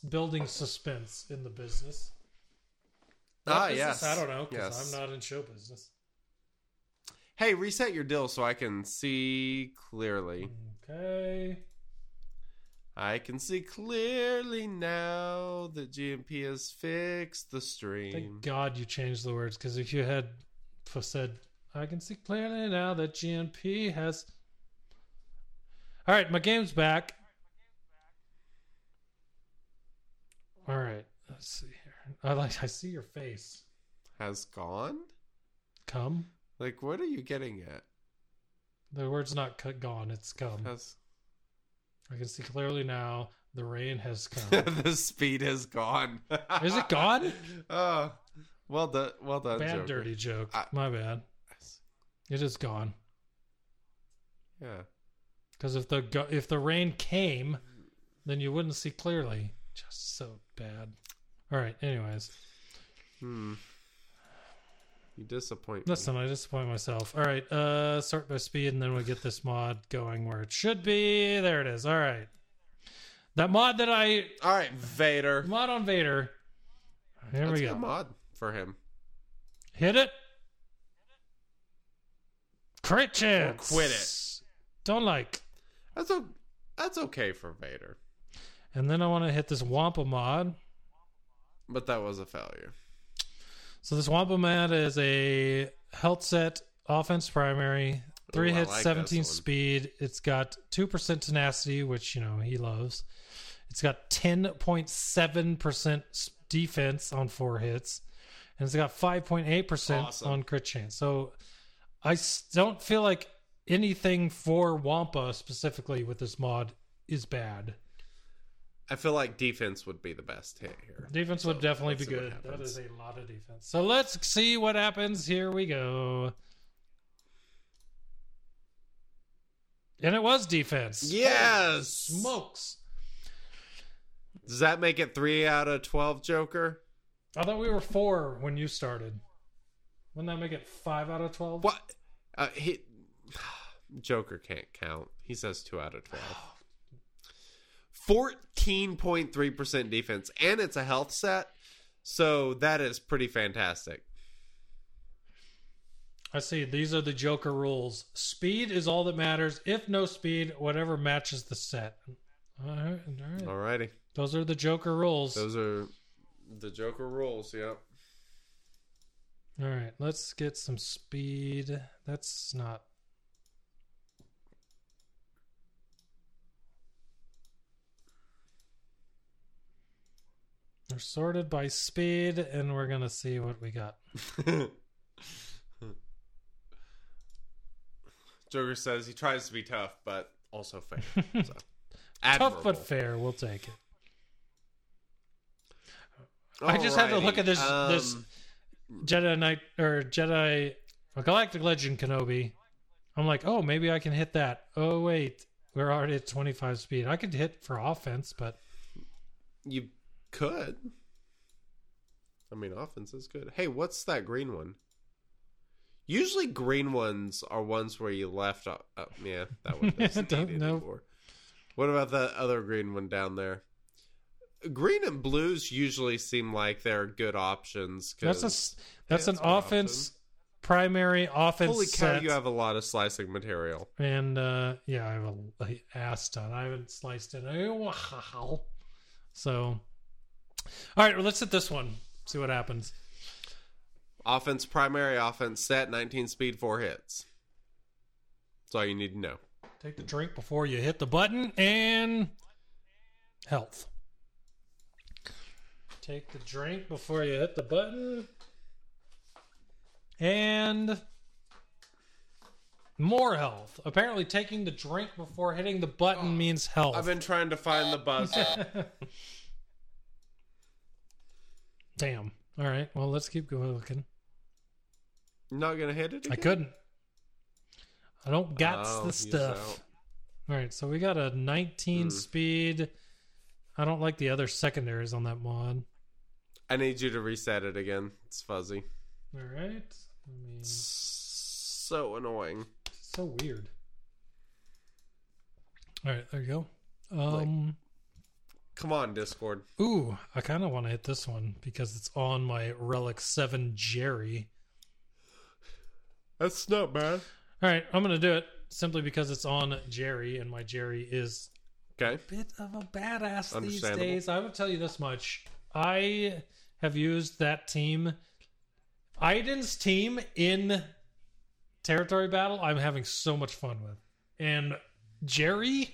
building suspense in the business. Ah, business? yes. I don't know because Yes. I'm not in show business. Hey, reset your dill so I can see clearly. Okay. I can see clearly now that GMP has fixed the stream. Thank God you changed the words because if you had said, I can see clearly now that GNP has. All right, my game's back. All right, let's see here. I like. I see your face. Has gone? Come. Like, what are you getting at? The word's not cut gone. It's come. Has I can see clearly now. The rain has come. the speed has gone? Is it gone? Oh, well done. Well done, Bad Joker. dirty joke. I- My bad. It is gone. Yeah. Because if the go- if the rain came, then you wouldn't see clearly. Just so bad. All right. Anyways, Hmm. You disappoint me. listen, I disappoint myself. All right. Uh, start by speed, and then we get this mod going where it should be. There it is. All right. That mod that I All right, Vader. mod on Vader. Here Let's we get go. a mod for him. Hit it. Crit chance. quit it. Don't like. That's o- that's okay for Vader, And then I want to hit this Wampa mod. but that was a failure. So this Wampa mod is a health set, offense primary, three Ooh, hits, like 17 speed. It's got 2% tenacity, which, you know, he loves. It's got 10.7% defense on four hits. And it's got 5.8% Awesome. on crit chance. So I don't feel like anything for Wampa specifically with this mod is bad. I feel like defense would be the best hit here. Defense would definitely be let's see what good. That is a lot of defense. So let's see what happens. Here we go. And it was defense. Yes. Smokes. Does that make it three out of twelve, Joker? I thought we were four when you started. Wouldn't that make it five out of twelve? What? Uh, he Joker can't count. He says two out of twelve. Fourteen point three percent defense, and it's a health set, so that is pretty fantastic. I see. These are the Joker rules. Speed is all that matters. If no speed, whatever matches the set. All right. All right. Alrighty, Those are the Joker rules. those are the Joker rules. Yep. All right, let's get some speed. That's not. They're sorted by speed, and we're gonna see what we got. Joker says he tries to be tough, but also fair. So. Tough but fair. We'll take it. I just had to look at this this Um, Jedi Knight or Jedi Galactic Legend Kenobi. I'm like, oh, maybe I can hit that. Oh wait, we're already at 25 speed. I could hit for offense, but You could. I mean, offense is good. Hey, what's that green one? Usually, green ones are ones where you left. Uh, uh, yeah, that one doesn't Don't need know. anymore. What about that other green one down there? Green and blues usually seem like they're good options. that's a that's Yeah, an an option. offense primary offense holy cow, set. you have a lot of slicing material. and uh, yeah, I have a, ass ton. I haven't sliced it. Oh. So, all right, well, let's hit this one. See what happens. Offense, primary offense set, 19 speed, four hits. That's all you need to know. Take the drink before you hit the button and health. Take the drink before you hit the button and more health. Apparently, taking the drink before hitting the button oh, means health. I've been trying to find the buzzer. Damn. All right. Well, let's keep going looking. Not gonna hit it. Again? I couldn't. I don't got Oh, the stuff. All right, so we got a 19 Hmm. speed. I don't like the other secondaries on that mod. I need you to reset it again. It's fuzzy. All right. Me, So annoying. so weird. All right, there you go. Um, Come on, Discord. ooh, I kind of want to hit this one because it's on my Relic 7 Jerry. That's not bad. All right, I'm going to do it simply because it's on Jerry and my Jerry is Okay. bit of a badass these days. I would tell you this much. I have used that team. Iden's team in territory battle, I'm having so much fun with. And Jerry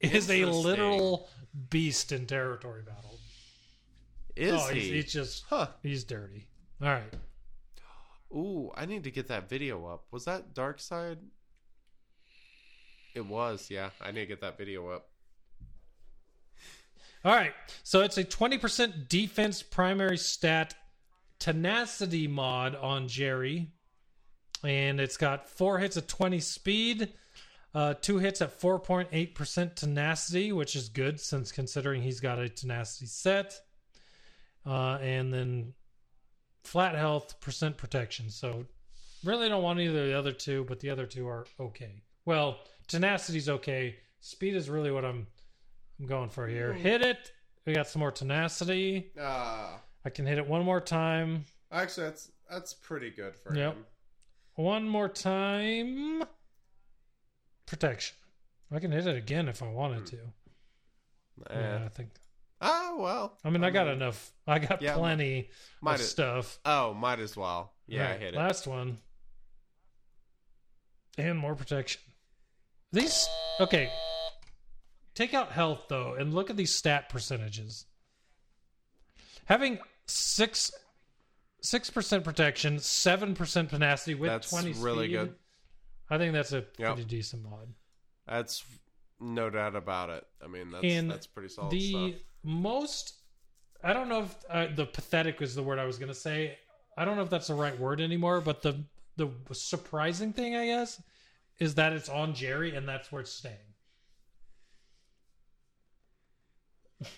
is a Interesting. literal beast in territory battle. Is oh, he? He's, he's just, Huh. he's dirty. All right. Ooh, I need to get that video up. Was that Dark Side? It was, yeah. I need to get that video up. All right. So it's a 20% defense primary stat tenacity mod on Jerry. And it's got four hits at 20 speed, uh, two hits at 4.8% tenacity, which is good since considering he's got a tenacity set. Uh, and then flat health, percent protection. So really don't want either of the other two, but the other two are okay. Well, tenacity's okay. Speed is really what I'm I'm going for here. Hit it. We got some more tenacity. Ah, I can hit it one more time. actually, that's that's pretty good for Yep. him. One more time. Protection. I can hit it again if I wanted to. Eh. Yeah, I think. Ah, well. I mean, I got enough. I got Yeah, plenty might of as- stuff. Oh, might as well. Yeah, I hit it. Last one. And more protection. These okay. Take out health though, and look at these stat percentages. Having six six percent protection, seven percent tenacity with That's twenty really speed, good. I think that's a Yep. pretty decent mod. That's no doubt about it. I mean, that's And that's pretty solid the stuff. most i don't know if uh, the pathetic is the word i was going to say i don't know if that's the right word anymore but the the surprising thing i guess is that it's on jerry and that's where it's staying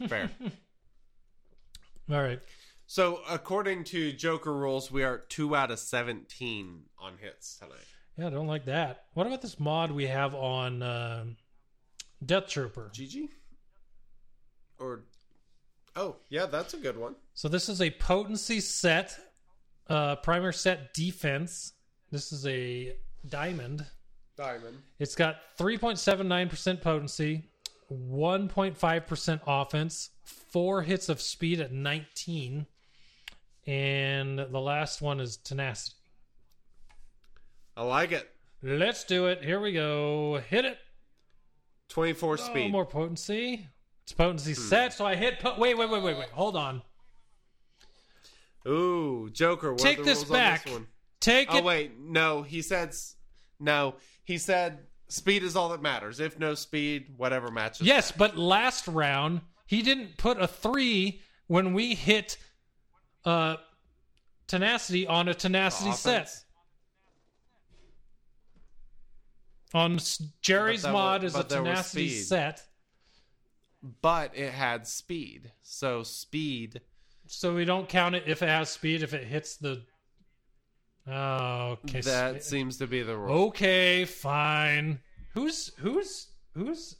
Fair. all right so, according to Joker rules, we are two out of seventeen on hits tonight. Yeah i don't like that what about this mod we have on uh, death trooper GG. Or, oh yeah, that's a good one. so this is a potency set uh primer set defense this is a diamond Diamond. It's got 3.79% potency, 1.5% offense, four hits of speed at 19, and the last one is tenacity. I like it. Let's do it. Here we go. Hit it. Twenty-four Oh, speed. more potency. It's potency set. So I hit. Po- wait, wait, wait, wait, wait. Hold on. Ooh, Joker. Take this back. On this one? Take Oh it. wait, no. He said no. He said speed is all that matters. If no speed, whatever matches. Yes, but last round he didn't put a three when we hit uh tenacity on a tenacity set. Offense. On Jerry's But mod was- is a but there was tenacity set, But it had speed, so speed. so we don't count it if it has speed if it hits the. Oh, okay. that seems to be the rule. Okay, fine. Who's who's who's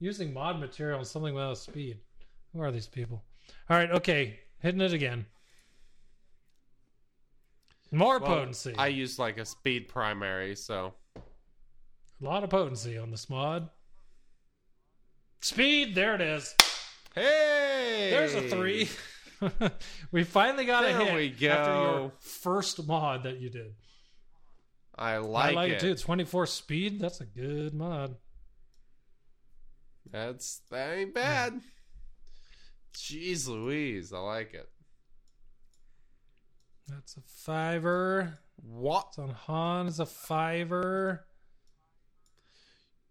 using mod material on something without speed? Who are these people? All right, okay, hitting it again. More Well, potency. I used like a speed primary, so A lot of potency on this mod. Speed, there it is. hey, There's a three. we finally got a There hit we after your first mod that you did. I like, I like it. it too. 24 speed, that's a good mod. That's that ain't bad. Hmm. Jeez Louise, I like it. That's a fiver. What? It's on Han is a fiver.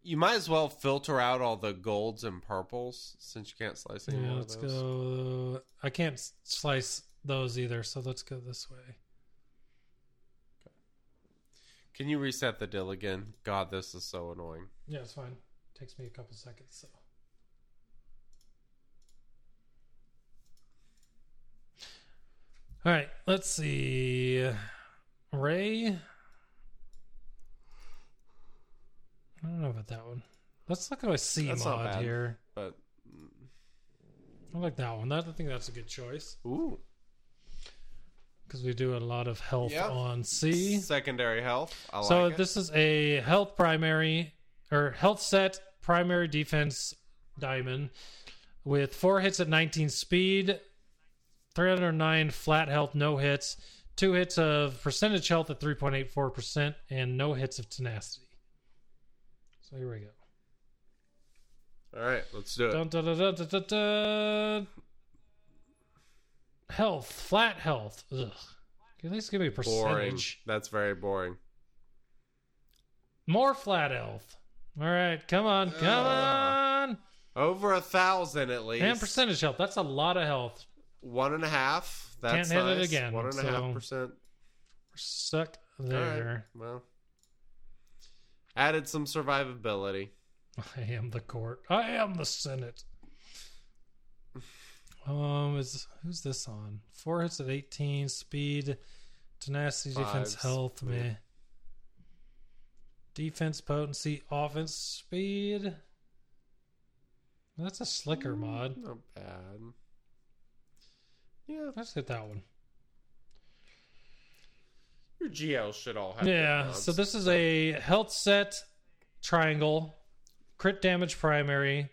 You might as well filter out all the golds and purples since you can't slice any Yeah, let's go. I can't slice those either, so let's go this way. Can you reset the dill again? God, this is so annoying. Yeah, it's fine. Takes me a couple seconds. So. All right, let's see. Ray. I don't know about that one. Let's look at my C That's not mod bad. here. But I like that one. That, I think that's a good choice ooh, because we do a lot of health Yeah. on C. secondary health. I so like it. this is a health primary or health set primary defense diamond with four hits at 19 speed 309 flat health no hits two hits of percentage health at 3.84% and no hits of tenacity so here we go All right, let's do it. Dun, dun, dun, health flat health Ugh. at least give me a boring. That's very boring. More flat health. All right, come on, come on. Over a thousand at least. And percentage health. That's a lot of health. One and a half. That's Can't hit it nice. again, One and a half so- percent. We're stuck All right. there. Well, added some survivability. I am the court. I am the Senate. Um, is who's this on? Four hits at eighteen, speed, tenacity, defense, health, meh. Defense, potency, offense, speed. That's a slicker mod. Not bad. Yeah, Let's hit that one. Your GL should all have. Yeah, so this is a health set triangle, crit damage primary,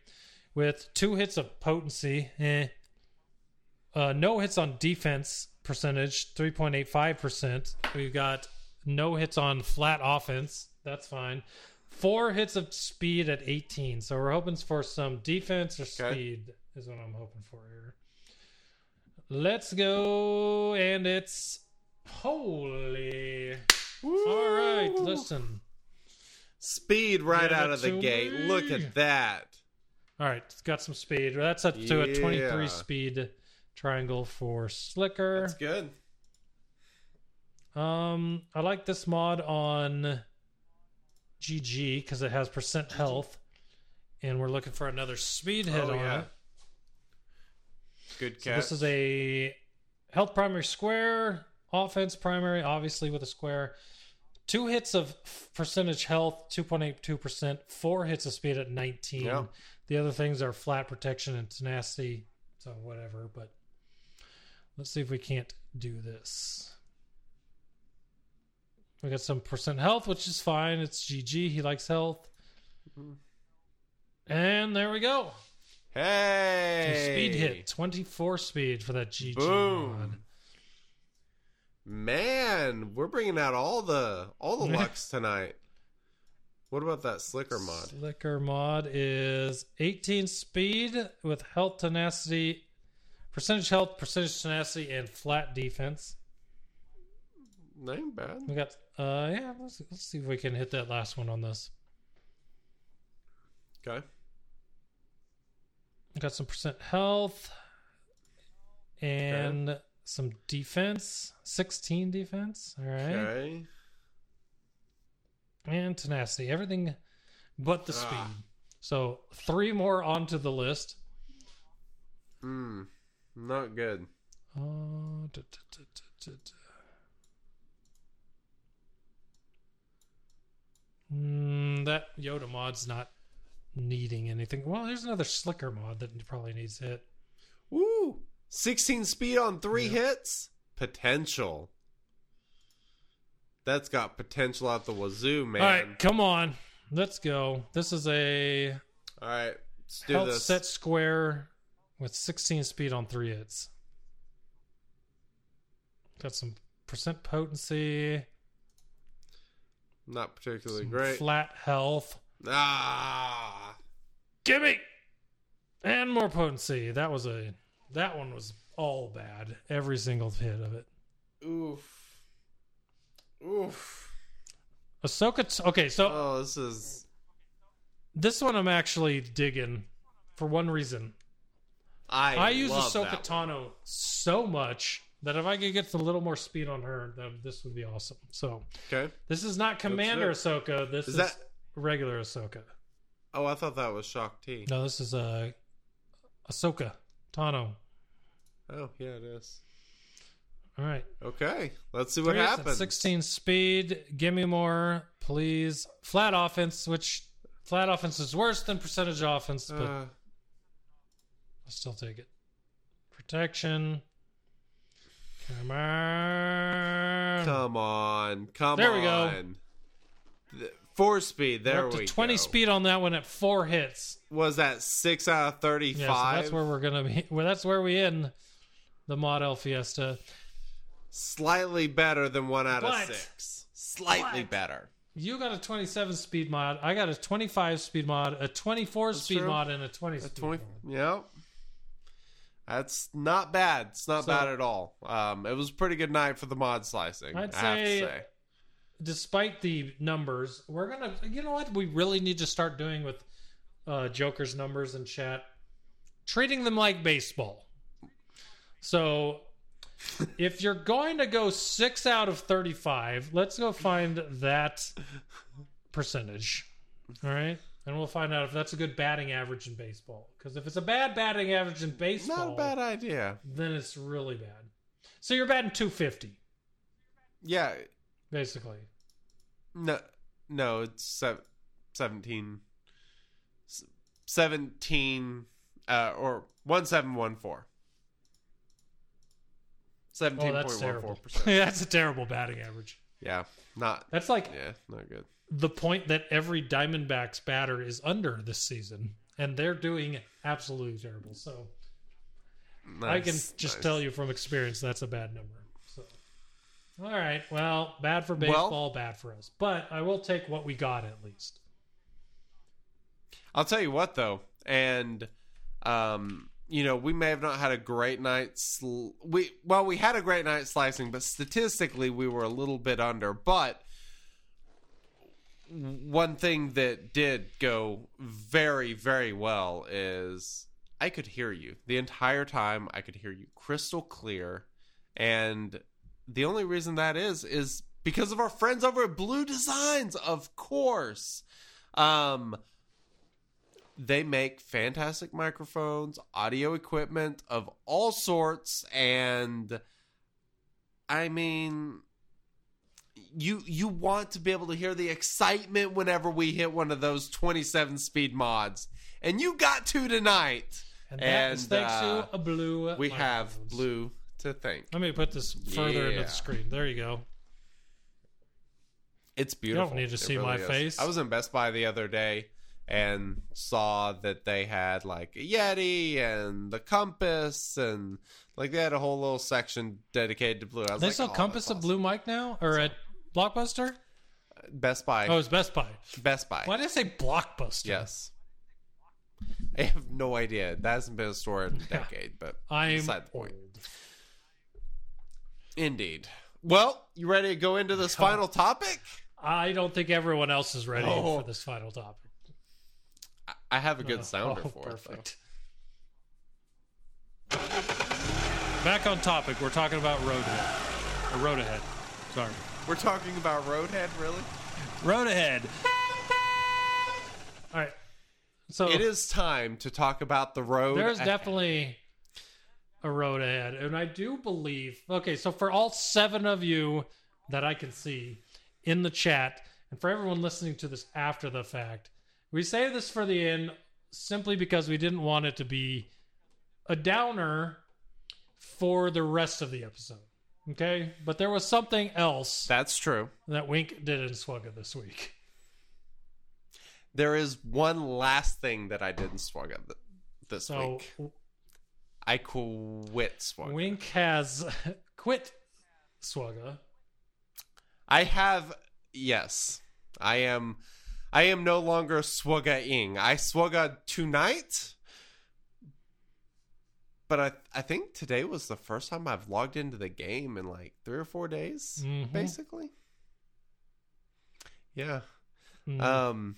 with two hits of potency, eh. Uh, no hits on defense percentage, 3.85%. We've got no hits on flat offense. That's fine. Four hits of speed at 18. So we're hoping for some defense or Okay. speed, is what I'm hoping for here. Let's go. And it's holy. All right, listen. speed right Give out of the to gate. Look at that. All right, it's got some speed. That's up to a 23 speed triangle for Slicker. That's good. Um, I like this mod on GG because it has percent health, and we're looking for another speed hit Oh, on yeah. it. Good So this is a health primary square, offense primary, obviously with a square. Two hits of percentage health, 2.82%. Four hits of speed at 19. Yeah. The other things are flat protection and tenacity. So whatever, but let's see if we can't do this. We got some percent health, which is fine. It's GG. He likes health. Mm-hmm. And there we go. hey, Speed hit. 24 speed for that GG Boom. mod. Man, we're bringing out all the all the Lux tonight. What about that slicker mod? Slicker mod is 18 speed with health tenacity percentage health, percentage tenacity, and flat defense. Ain't bad. We got uh yeah, let's let's see if we can hit that last one on this. Okay. We got some percent health and some defense. 16 defense. All right. Okay. And tenacity. Everything but the Ah. speed. So three more onto the list. Hmm. Not good. Uh, da, da, da. Mm, that Yoda mod's not needing anything. Well, there's another slicker mod that probably needs hit. Woo! 16 speed on three hits? Potential. That's got potential out the wazoo, man. All right, come on. Let's go. This is a All right, let's do health this. set square with 16 speed on three hits. Got some percent potency, Not particularly some great. flat health. ah! Gimme! And more potency. That was a that one was all bad. Every single hit of it. Oof. Oof. Ahsoka. Okay, so Oh, this is. this one I'm actually digging for one reason. I, I, use Ahsoka. Tano so much that if I could get a little more speed on her, then this would be awesome. So Okay. this is not Commander it. Ahsoka. This Is is, that- regular Ahsoka. Oh, I thought that was Shaak Ti. No, this is uh, Ahsoka Tano. Oh, yeah, it is. All right. Okay, let's see what Three happens. 16 speed. Give me more, please. Flat offense, which flat offense is worse than percentage offense, but Uh, I'll still take it. Protection. Come on. come on, come There on. we go. Four speed. We're There up to we 20 go. speed on that one at four hits. Was that six out of thirty-five? Yeah, so that's where we're gonna be. Well, that's where we end the Mod El Fiesta. Slightly better than one out But- of six. Slightly better. You got a 27 speed mod. I got a 25 speed mod, a 24 speed true. mod, and a 20 A speed twenty. mod. Yep. That's not bad. It's not So- bad at all. Um, it was a pretty good night for the mod slicing. I'd I have to say- say. Despite the numbers, we're gonna. You know what? We really need to start doing with uh, Joker's numbers and chat, treating them like baseball. So, if you're going to go six out of thirty-five, let's go find that percentage. All right, and we'll find out if that's a good batting average in baseball. Because if it's a bad batting average in baseball, Not a bad idea. then it's really bad. So you're batting two fifty, Yeah. Basically. No, no, it's sev- 17. 17, uh, or 1714. Oh, that's terrible. 17.14%. that's a terrible batting average. yeah, not, That's like yeah, not good. the point that every Diamondbacks batter is under this season, and they're doing absolutely terrible. So I can just nice. tell you from experience that's a bad number. All right, well, bad for Well- baseball, bad for us, but I will take what we got at least. I'll tell you what, though, and, um, you know, we may have not had a great night. Sl- we well, we had a great night slicing, but statistically, we were a little bit under. But one thing that did go very, very well is I could hear you the entire time. I could hear you crystal clear, and the only reason that is is because of our friends over at Blue Designs, of course. Um, they make fantastic microphones, audio equipment of all sorts, and I mean, you you want to be able to hear the excitement whenever we hit one of those 27 speed mods, and you got to tonight. And And, thanks uh, to a blue. We have blue to thank. Let me put this further into the screen. There you go. It's beautiful. Don't need to It see my is. face. I was in Best Buy the other day and saw that they had like a Yeti and the Compass and like they had a whole little section dedicated to blue. I was They like, sell oh, Compass at Blue Mike now, or at Blockbuster? Best Buy. Oh, it's Best Buy. Best Buy. Why did I say Blockbuster? Yes. I have no idea. That hasn't been a store in a decade, but I'm beside the point. old. Indeed. Well, you ready to go into this final topic? I don't think everyone else is ready Oh. for this final topic. I- have a good Oh, sounder for it. Back on topic, we're talking about Road Ahead. Or Road Ahead. Sorry. We're talking about Roadhead, really? Road Ahead. All right. So It is time to talk about the road. there's ahead. definitely a road ahead. And I do believe, okay, so for all seven of you that I can see in the chat, and for everyone listening to this after the fact, we say this for the end simply because we didn't want it to be a downer for the rest of the episode. Okay? But there was something else That's true. that Wink did in Swugga this week. There is one last thing that I did in Swugga th- this So week. I quit Swugga. Wink has quit Swugga. I have yes. I am I am no longer swugga-ing. I swugga tonight. But I I think today was the first time I've logged into the game in like 3 or 4 days Mhm. basically. Yeah. Mm. Um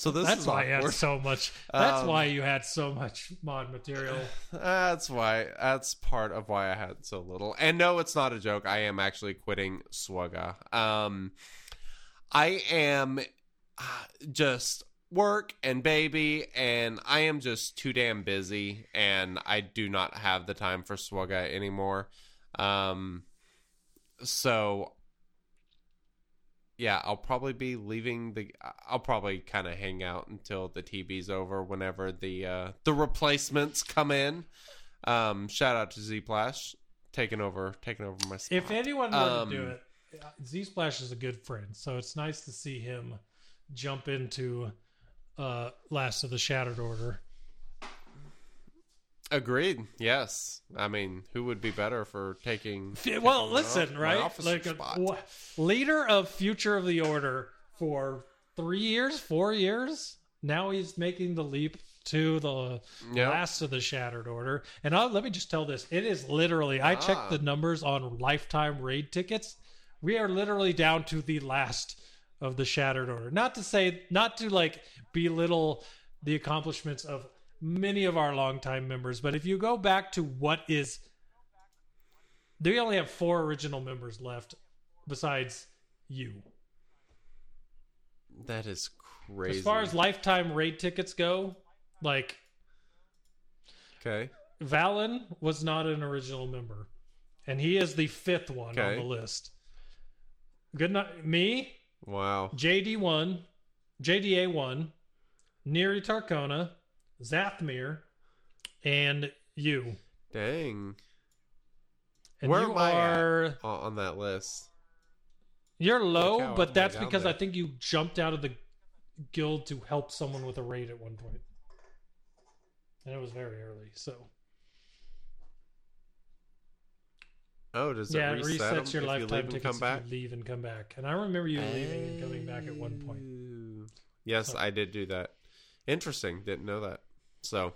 so this that's is why you had so much. That's Um, why you had so much mod material. That's why. That's part of why I had so little. And no, it's not a joke. I am actually quitting Swugga. Um, I am uh, just work and baby, and I am just too damn busy, and I do not have the time for Swugga anymore. Um, so yeah, I'll probably be leaving the. I'll probably kind of hang out until the TB's over. Whenever the uh, the replacements come in. Um, shout out to Zplash taking over, taking over my spot. If anyone were to do Um, it, Z Splash is a good friend, so it's nice to see him jump into uh, Last of the Shattered Order. Agreed. Yes. I mean, who would be better for taking? Well, taking listen, my right? Like a, spot? wha- leader of Future of the Order for three years, four years. Now he's making the leap to the Yep. last of the Shattered Order. And i let me just tell this: it is literally. I Ah. checked the numbers on lifetime raid tickets. We are literally down to the last of the Shattered Order. Not to say, not to like belittle the accomplishments of many of our longtime members, but if you go back to what is they only have four original members left besides you. That is crazy. As far as lifetime raid tickets go, like okay, Valen was not an original member, and he is the fifth one on the list. Good night, me, wow, JD one, JDA one, Neri Tarkona, Zathmir, and you. dang. And Where you am I are On that list. You're low, Look how but that's down because I think you jumped out of the guild to help someone with a raid at one point. And it was very early, so Oh, does yeah, it it reset 'em resets your if you lifetime and tickets come back? if you leave and come back. And I remember you leaving and coming back at one point. Oh. Yes, So- I did do that. Interesting. Didn't know that. So,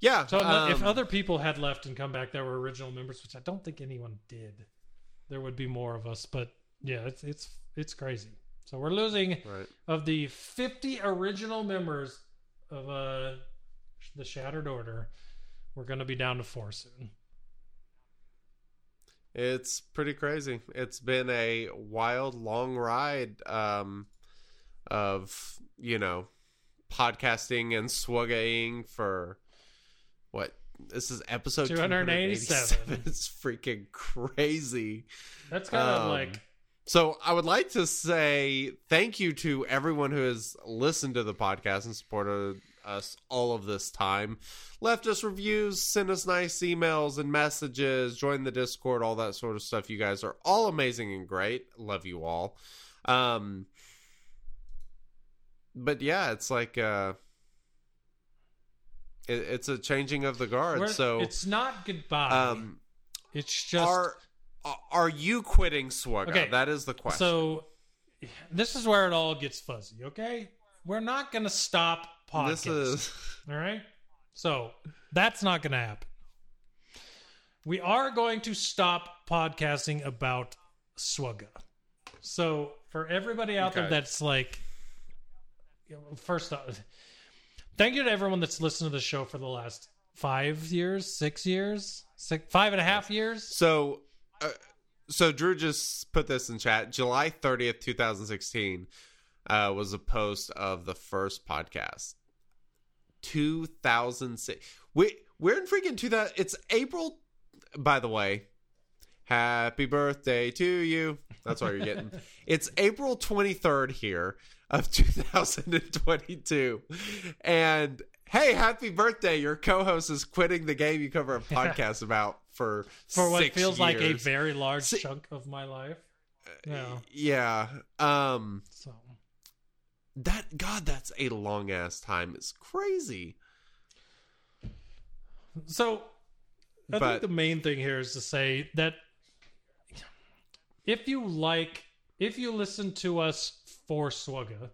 yeah. So no- if um, other people had left and come back that were original members, which I don't think anyone did, there would be more of us. But yeah, it's it's it's crazy. So we're losing right. of the 50 original members of uh the Shattered Order. We're going to be down to four soon. It's pretty crazy. It's been a wild, long ride um, of, you know, podcasting and swuggaing for what? This is episode 287. 287. It's freaking crazy. That's kind of Um, like So I would like to say thank you to everyone who has listened to the podcast and supported us all of this time. Left us reviews, sent us nice emails and messages, joined the Discord, all that sort of stuff. You guys are all amazing and great. Love you all. Um but yeah, it's like uh it, it's a changing of the guard. we're- So it's not goodbye. um it's just are are you quitting Swugga? Okay, That is the question. so. This is where it all gets fuzzy. Okay, we're not going to stop podcasting. This is All right. So that's not going to happen. We are going to stop podcasting about Swugga. So for everybody out there that's like, first off, thank you to everyone that's listened to the show for the last five years, six years, six, five and a half years. so. Uh, so Drew just put this in chat. July thirtieth, two thousand sixteen, uh, was a post of the first podcast. Two thousand six. We we're in freaking two thousand. It's April. By the way, happy birthday to you. That's what you're getting. it's April twenty third here of two thousand and twenty two, and. Hey, happy birthday! Your co-host is quitting the game you cover a podcast about for For what feels like a very large Si- chunk of my life. Yeah. Yeah. Um So that god that's a long ass time. It's crazy. So, I But- think the main thing here is to say that if you like, if you listen to us for Swugga,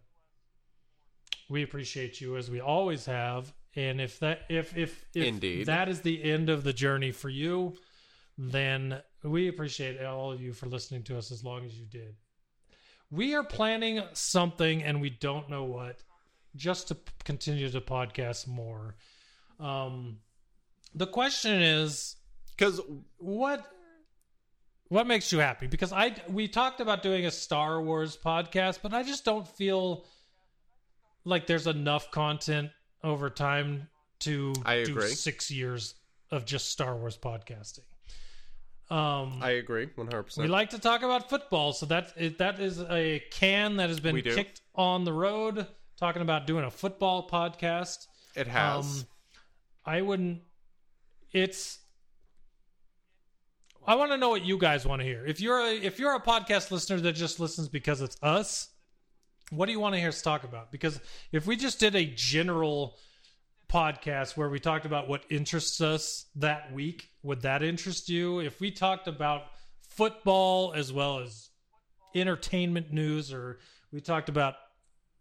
we appreciate you as we always have. And if that, if if if Indeed. that is the end of the journey for you, then we appreciate all of you for listening to us as long as you did. We are planning something, and we don't know what, just to continue to podcast more. Um, the question is, Cuz what what makes you happy? Because I we talked about doing a Star Wars podcast, but I just don't feel like there's enough content over time to I do agree. six years of just Star Wars podcasting. Um, I agree 100%. we like to talk about football, so that that is a can that has been kicked on the road. Talking about doing a football podcast. it has. Um, I wouldn't. It's. I want to know what you guys want to hear. If you're a if you're a podcast listener that just listens because it's us, what do you want to hear us talk about? Because if we just did a general podcast where we talked about what interests us that week, would that interest you? If we talked about football as well as entertainment news, or we talked about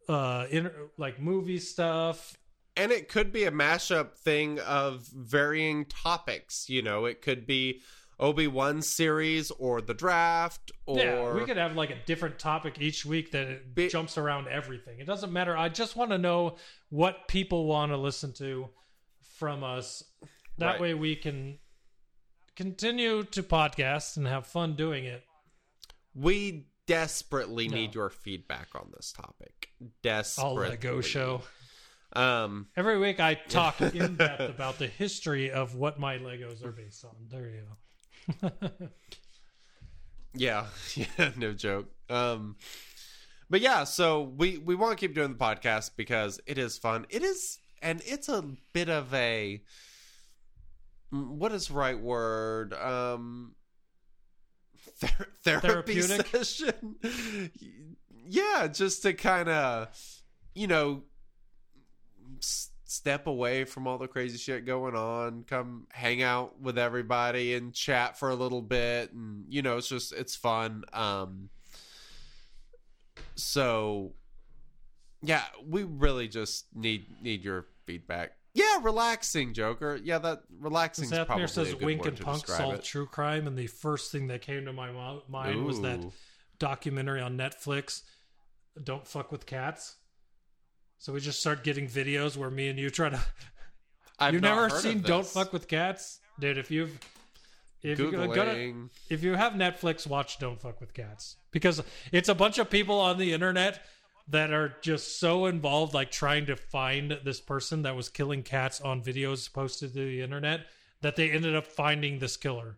uh, inter- like movie stuff, and it could be a mashup thing of varying topics, you know, it could be Obi-Wan series or the draft or yeah, we could have like a different topic each week that Be- jumps around everything. It doesn't matter. I just want to know what people want to listen to from us. That Right. way we can continue to podcast and have fun doing it. we desperately No. need your feedback on this topic. All Desperately. Lego show. Um Every week I talk in depth about the history of what my Legos are based on. There you go. Yeah, yeah, no joke. Um, but yeah, so we we want to keep doing the podcast because it is fun. It is, and it's a bit of a what is the right word? Um, ther- therapy Therapeutic? session. yeah, just to kind of, you know, s- step away from all the crazy shit going on, come hang out with everybody and chat for a little bit and you know, it's just it's fun. Um so yeah, we really just need need your feedback. Yeah, relaxing, Joker. Yeah, that relaxing is Seth probably Mears says Wink and Punk describe solve it. true crime, and the first thing that came to my mind was that documentary on Netflix, "Don't Fuck with Cats." So we just start getting videos where me and you try to. I've you've never seen "Don't. Fuck with Cats," dude. If you've if you're gonna, if you have Netflix, watch "Don't Fuck with Cats" because it's a bunch of people on the internet that are just so involved, like trying to find this person that was killing cats on videos posted to the internet, that they ended up finding this killer.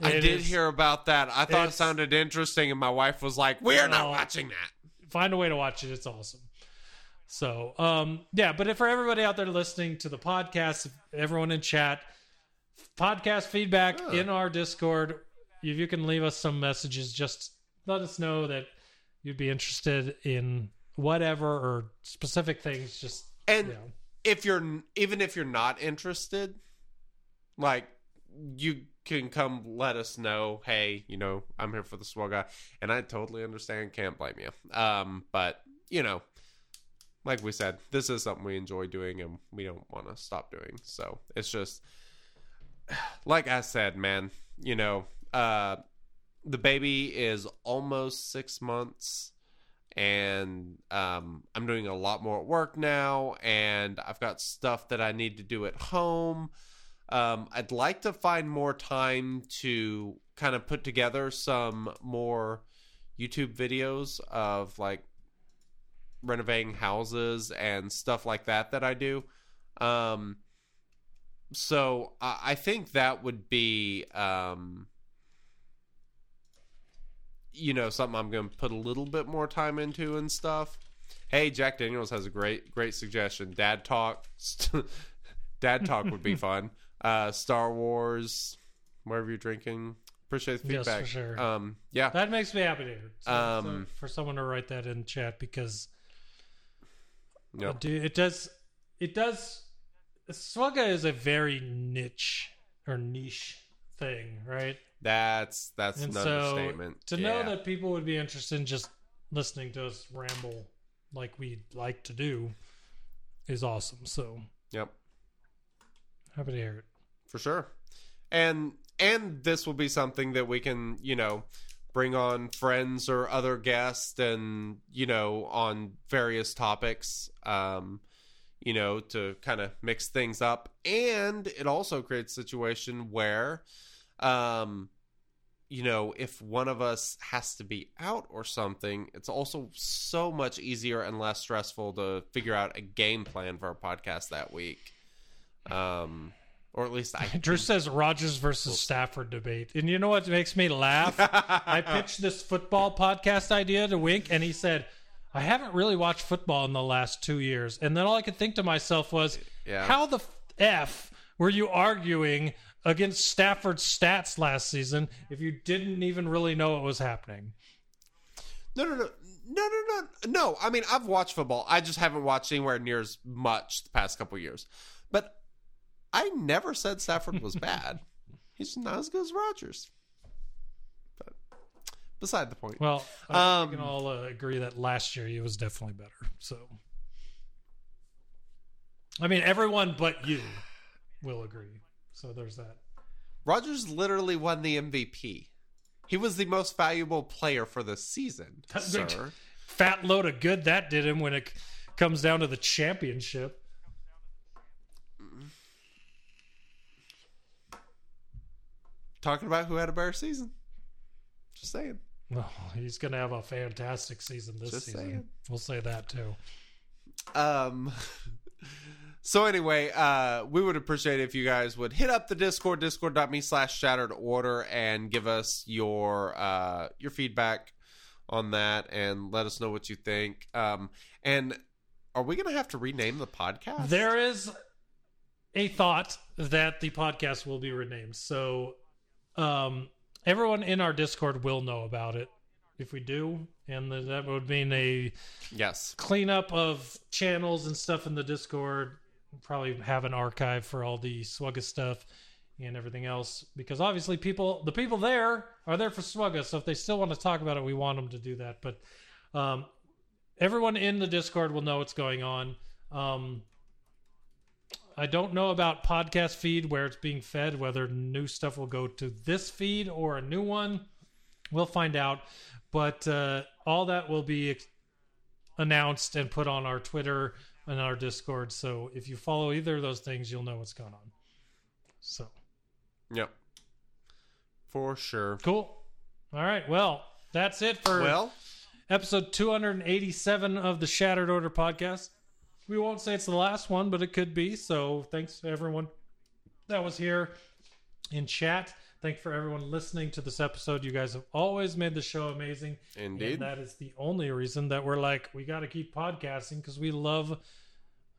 I It did is- hear about that. I thought it sounded interesting, and my wife was like, "We're not watching that." Find a way to watch it. It's awesome. So, um, yeah, but if for everybody out there listening to the podcast, everyone in chat, podcast feedback Oh. in our Discord, if you can leave us some messages, just let us know that you'd be interested in whatever or specific things. Just And you know. if you're even if you're not interested, like you can come let us know, hey, you know, I'm here for the Swugga, and I totally understand, can't blame you. Um, but you know, like we said, this is something we enjoy doing, and we don't want to stop doing. So it's just, like I said, man, you know, uh, the baby is almost six months and um, I'm doing a lot more at work now, and I've got stuff that I need to do at home. Um, I'd like to find more time to kind of put together some more YouTube videos of like renovating houses and stuff like that that I do. Um, so I, I think that would be um, you know something I'm going to put a little bit more time into and stuff. Hey, Jack Daniels has a great great suggestion. Dad talk, dad talk would be fun. Uh, Star Wars, wherever you're drinking. Appreciate the feedback. Yes, for sure. Um, yeah, That makes me happy to hear. So, Um, so for someone to write that in chat because Yep. Dude, it does. It does. Swugga is a very niche or niche thing, right? that's that's and an so understatement. to know that people would be interested in just listening to us ramble like we like to do is awesome. So Yep. Happy to hear it. for sure. And and this will be something that we can you know bring on friends or other guests and you know on various topics um you know to kind of mix things up. And it also creates a situation where um you know if one of us has to be out or something it's also so much easier and less stressful to figure out a game plan for our podcast that week um or at least I Drew says Rodgers versus Stafford debate. And you know what makes me laugh? I pitched this football podcast idea to Wink, and he said, I haven't really watched football in the last two years. And then all I could think to myself was, Yeah. how the F were you arguing against Stafford's stats last season if you didn't even really know what was happening? No, no, no, no, no, no, no. I mean, I've watched football. I just haven't watched anywhere near as much the past couple years. But I never said Stafford was bad. He's not as good as Rodgers. But beside the point. Well, I Um, we can all uh, agree that last year he was definitely better. So, I mean, everyone but you will agree. So there's that. Rodgers literally won the MVP. He was the most valuable player for the season, sir. Fat load of good that did him when it comes down to the championship. Talking about who had a better season. Just saying. Well, he's going to have a fantastic season this Just season. saying. We'll say that too. Um. So anyway, uh, we would appreciate it if you guys would hit up the Discord, discord.me slash shattered order, and give us your uh, your feedback on that, and let us know what you think. Um, and are we gonna have to rename the podcast? There is a thought that the podcast will be renamed. So, um, everyone in our Discord will know about it if we do, and that would mean a yes, cleanup of channels and stuff in the Discord. Probably have an archive for all the Swugga stuff and everything else because obviously people, the people there are there for Swugga. So if they still want to talk about it, we want them to do that. But um, everyone in the Discord will know what's going on. Um, I don't know about podcast feed where it's being fed, whether new stuff will go to this feed or a new one. We'll find out. But uh, all that will be ex- announced and put on our Twitter and our Discord. So if you follow either of those things, you'll know what's going on. So yep, for sure. cool. All right. Well, that's it for Well, episode 287 of the Shattered Order podcast. We won't say it's the last one, but it could be. So thanks to everyone that was here in chat. Thanks for everyone listening to this episode. You guys have always made the show amazing. Indeed. And that is the only reason that we're like, we got to keep podcasting because we love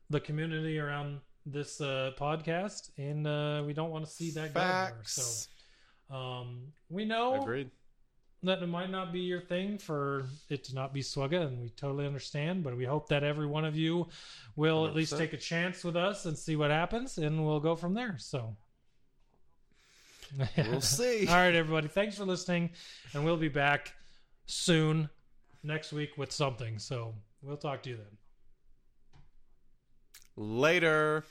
the community around this uh, podcast and uh, we don't want to see that go anywhere. So um, we know Agreed. That it might not be your thing for it to not be Swugga, and we totally understand. But we hope that every one of you will at least take a chance with us and see what happens, and we'll go from there. So We'll see. All right, everybody. Thanks for listening, and we'll be back soon next week with something. So we'll talk to you then. Later.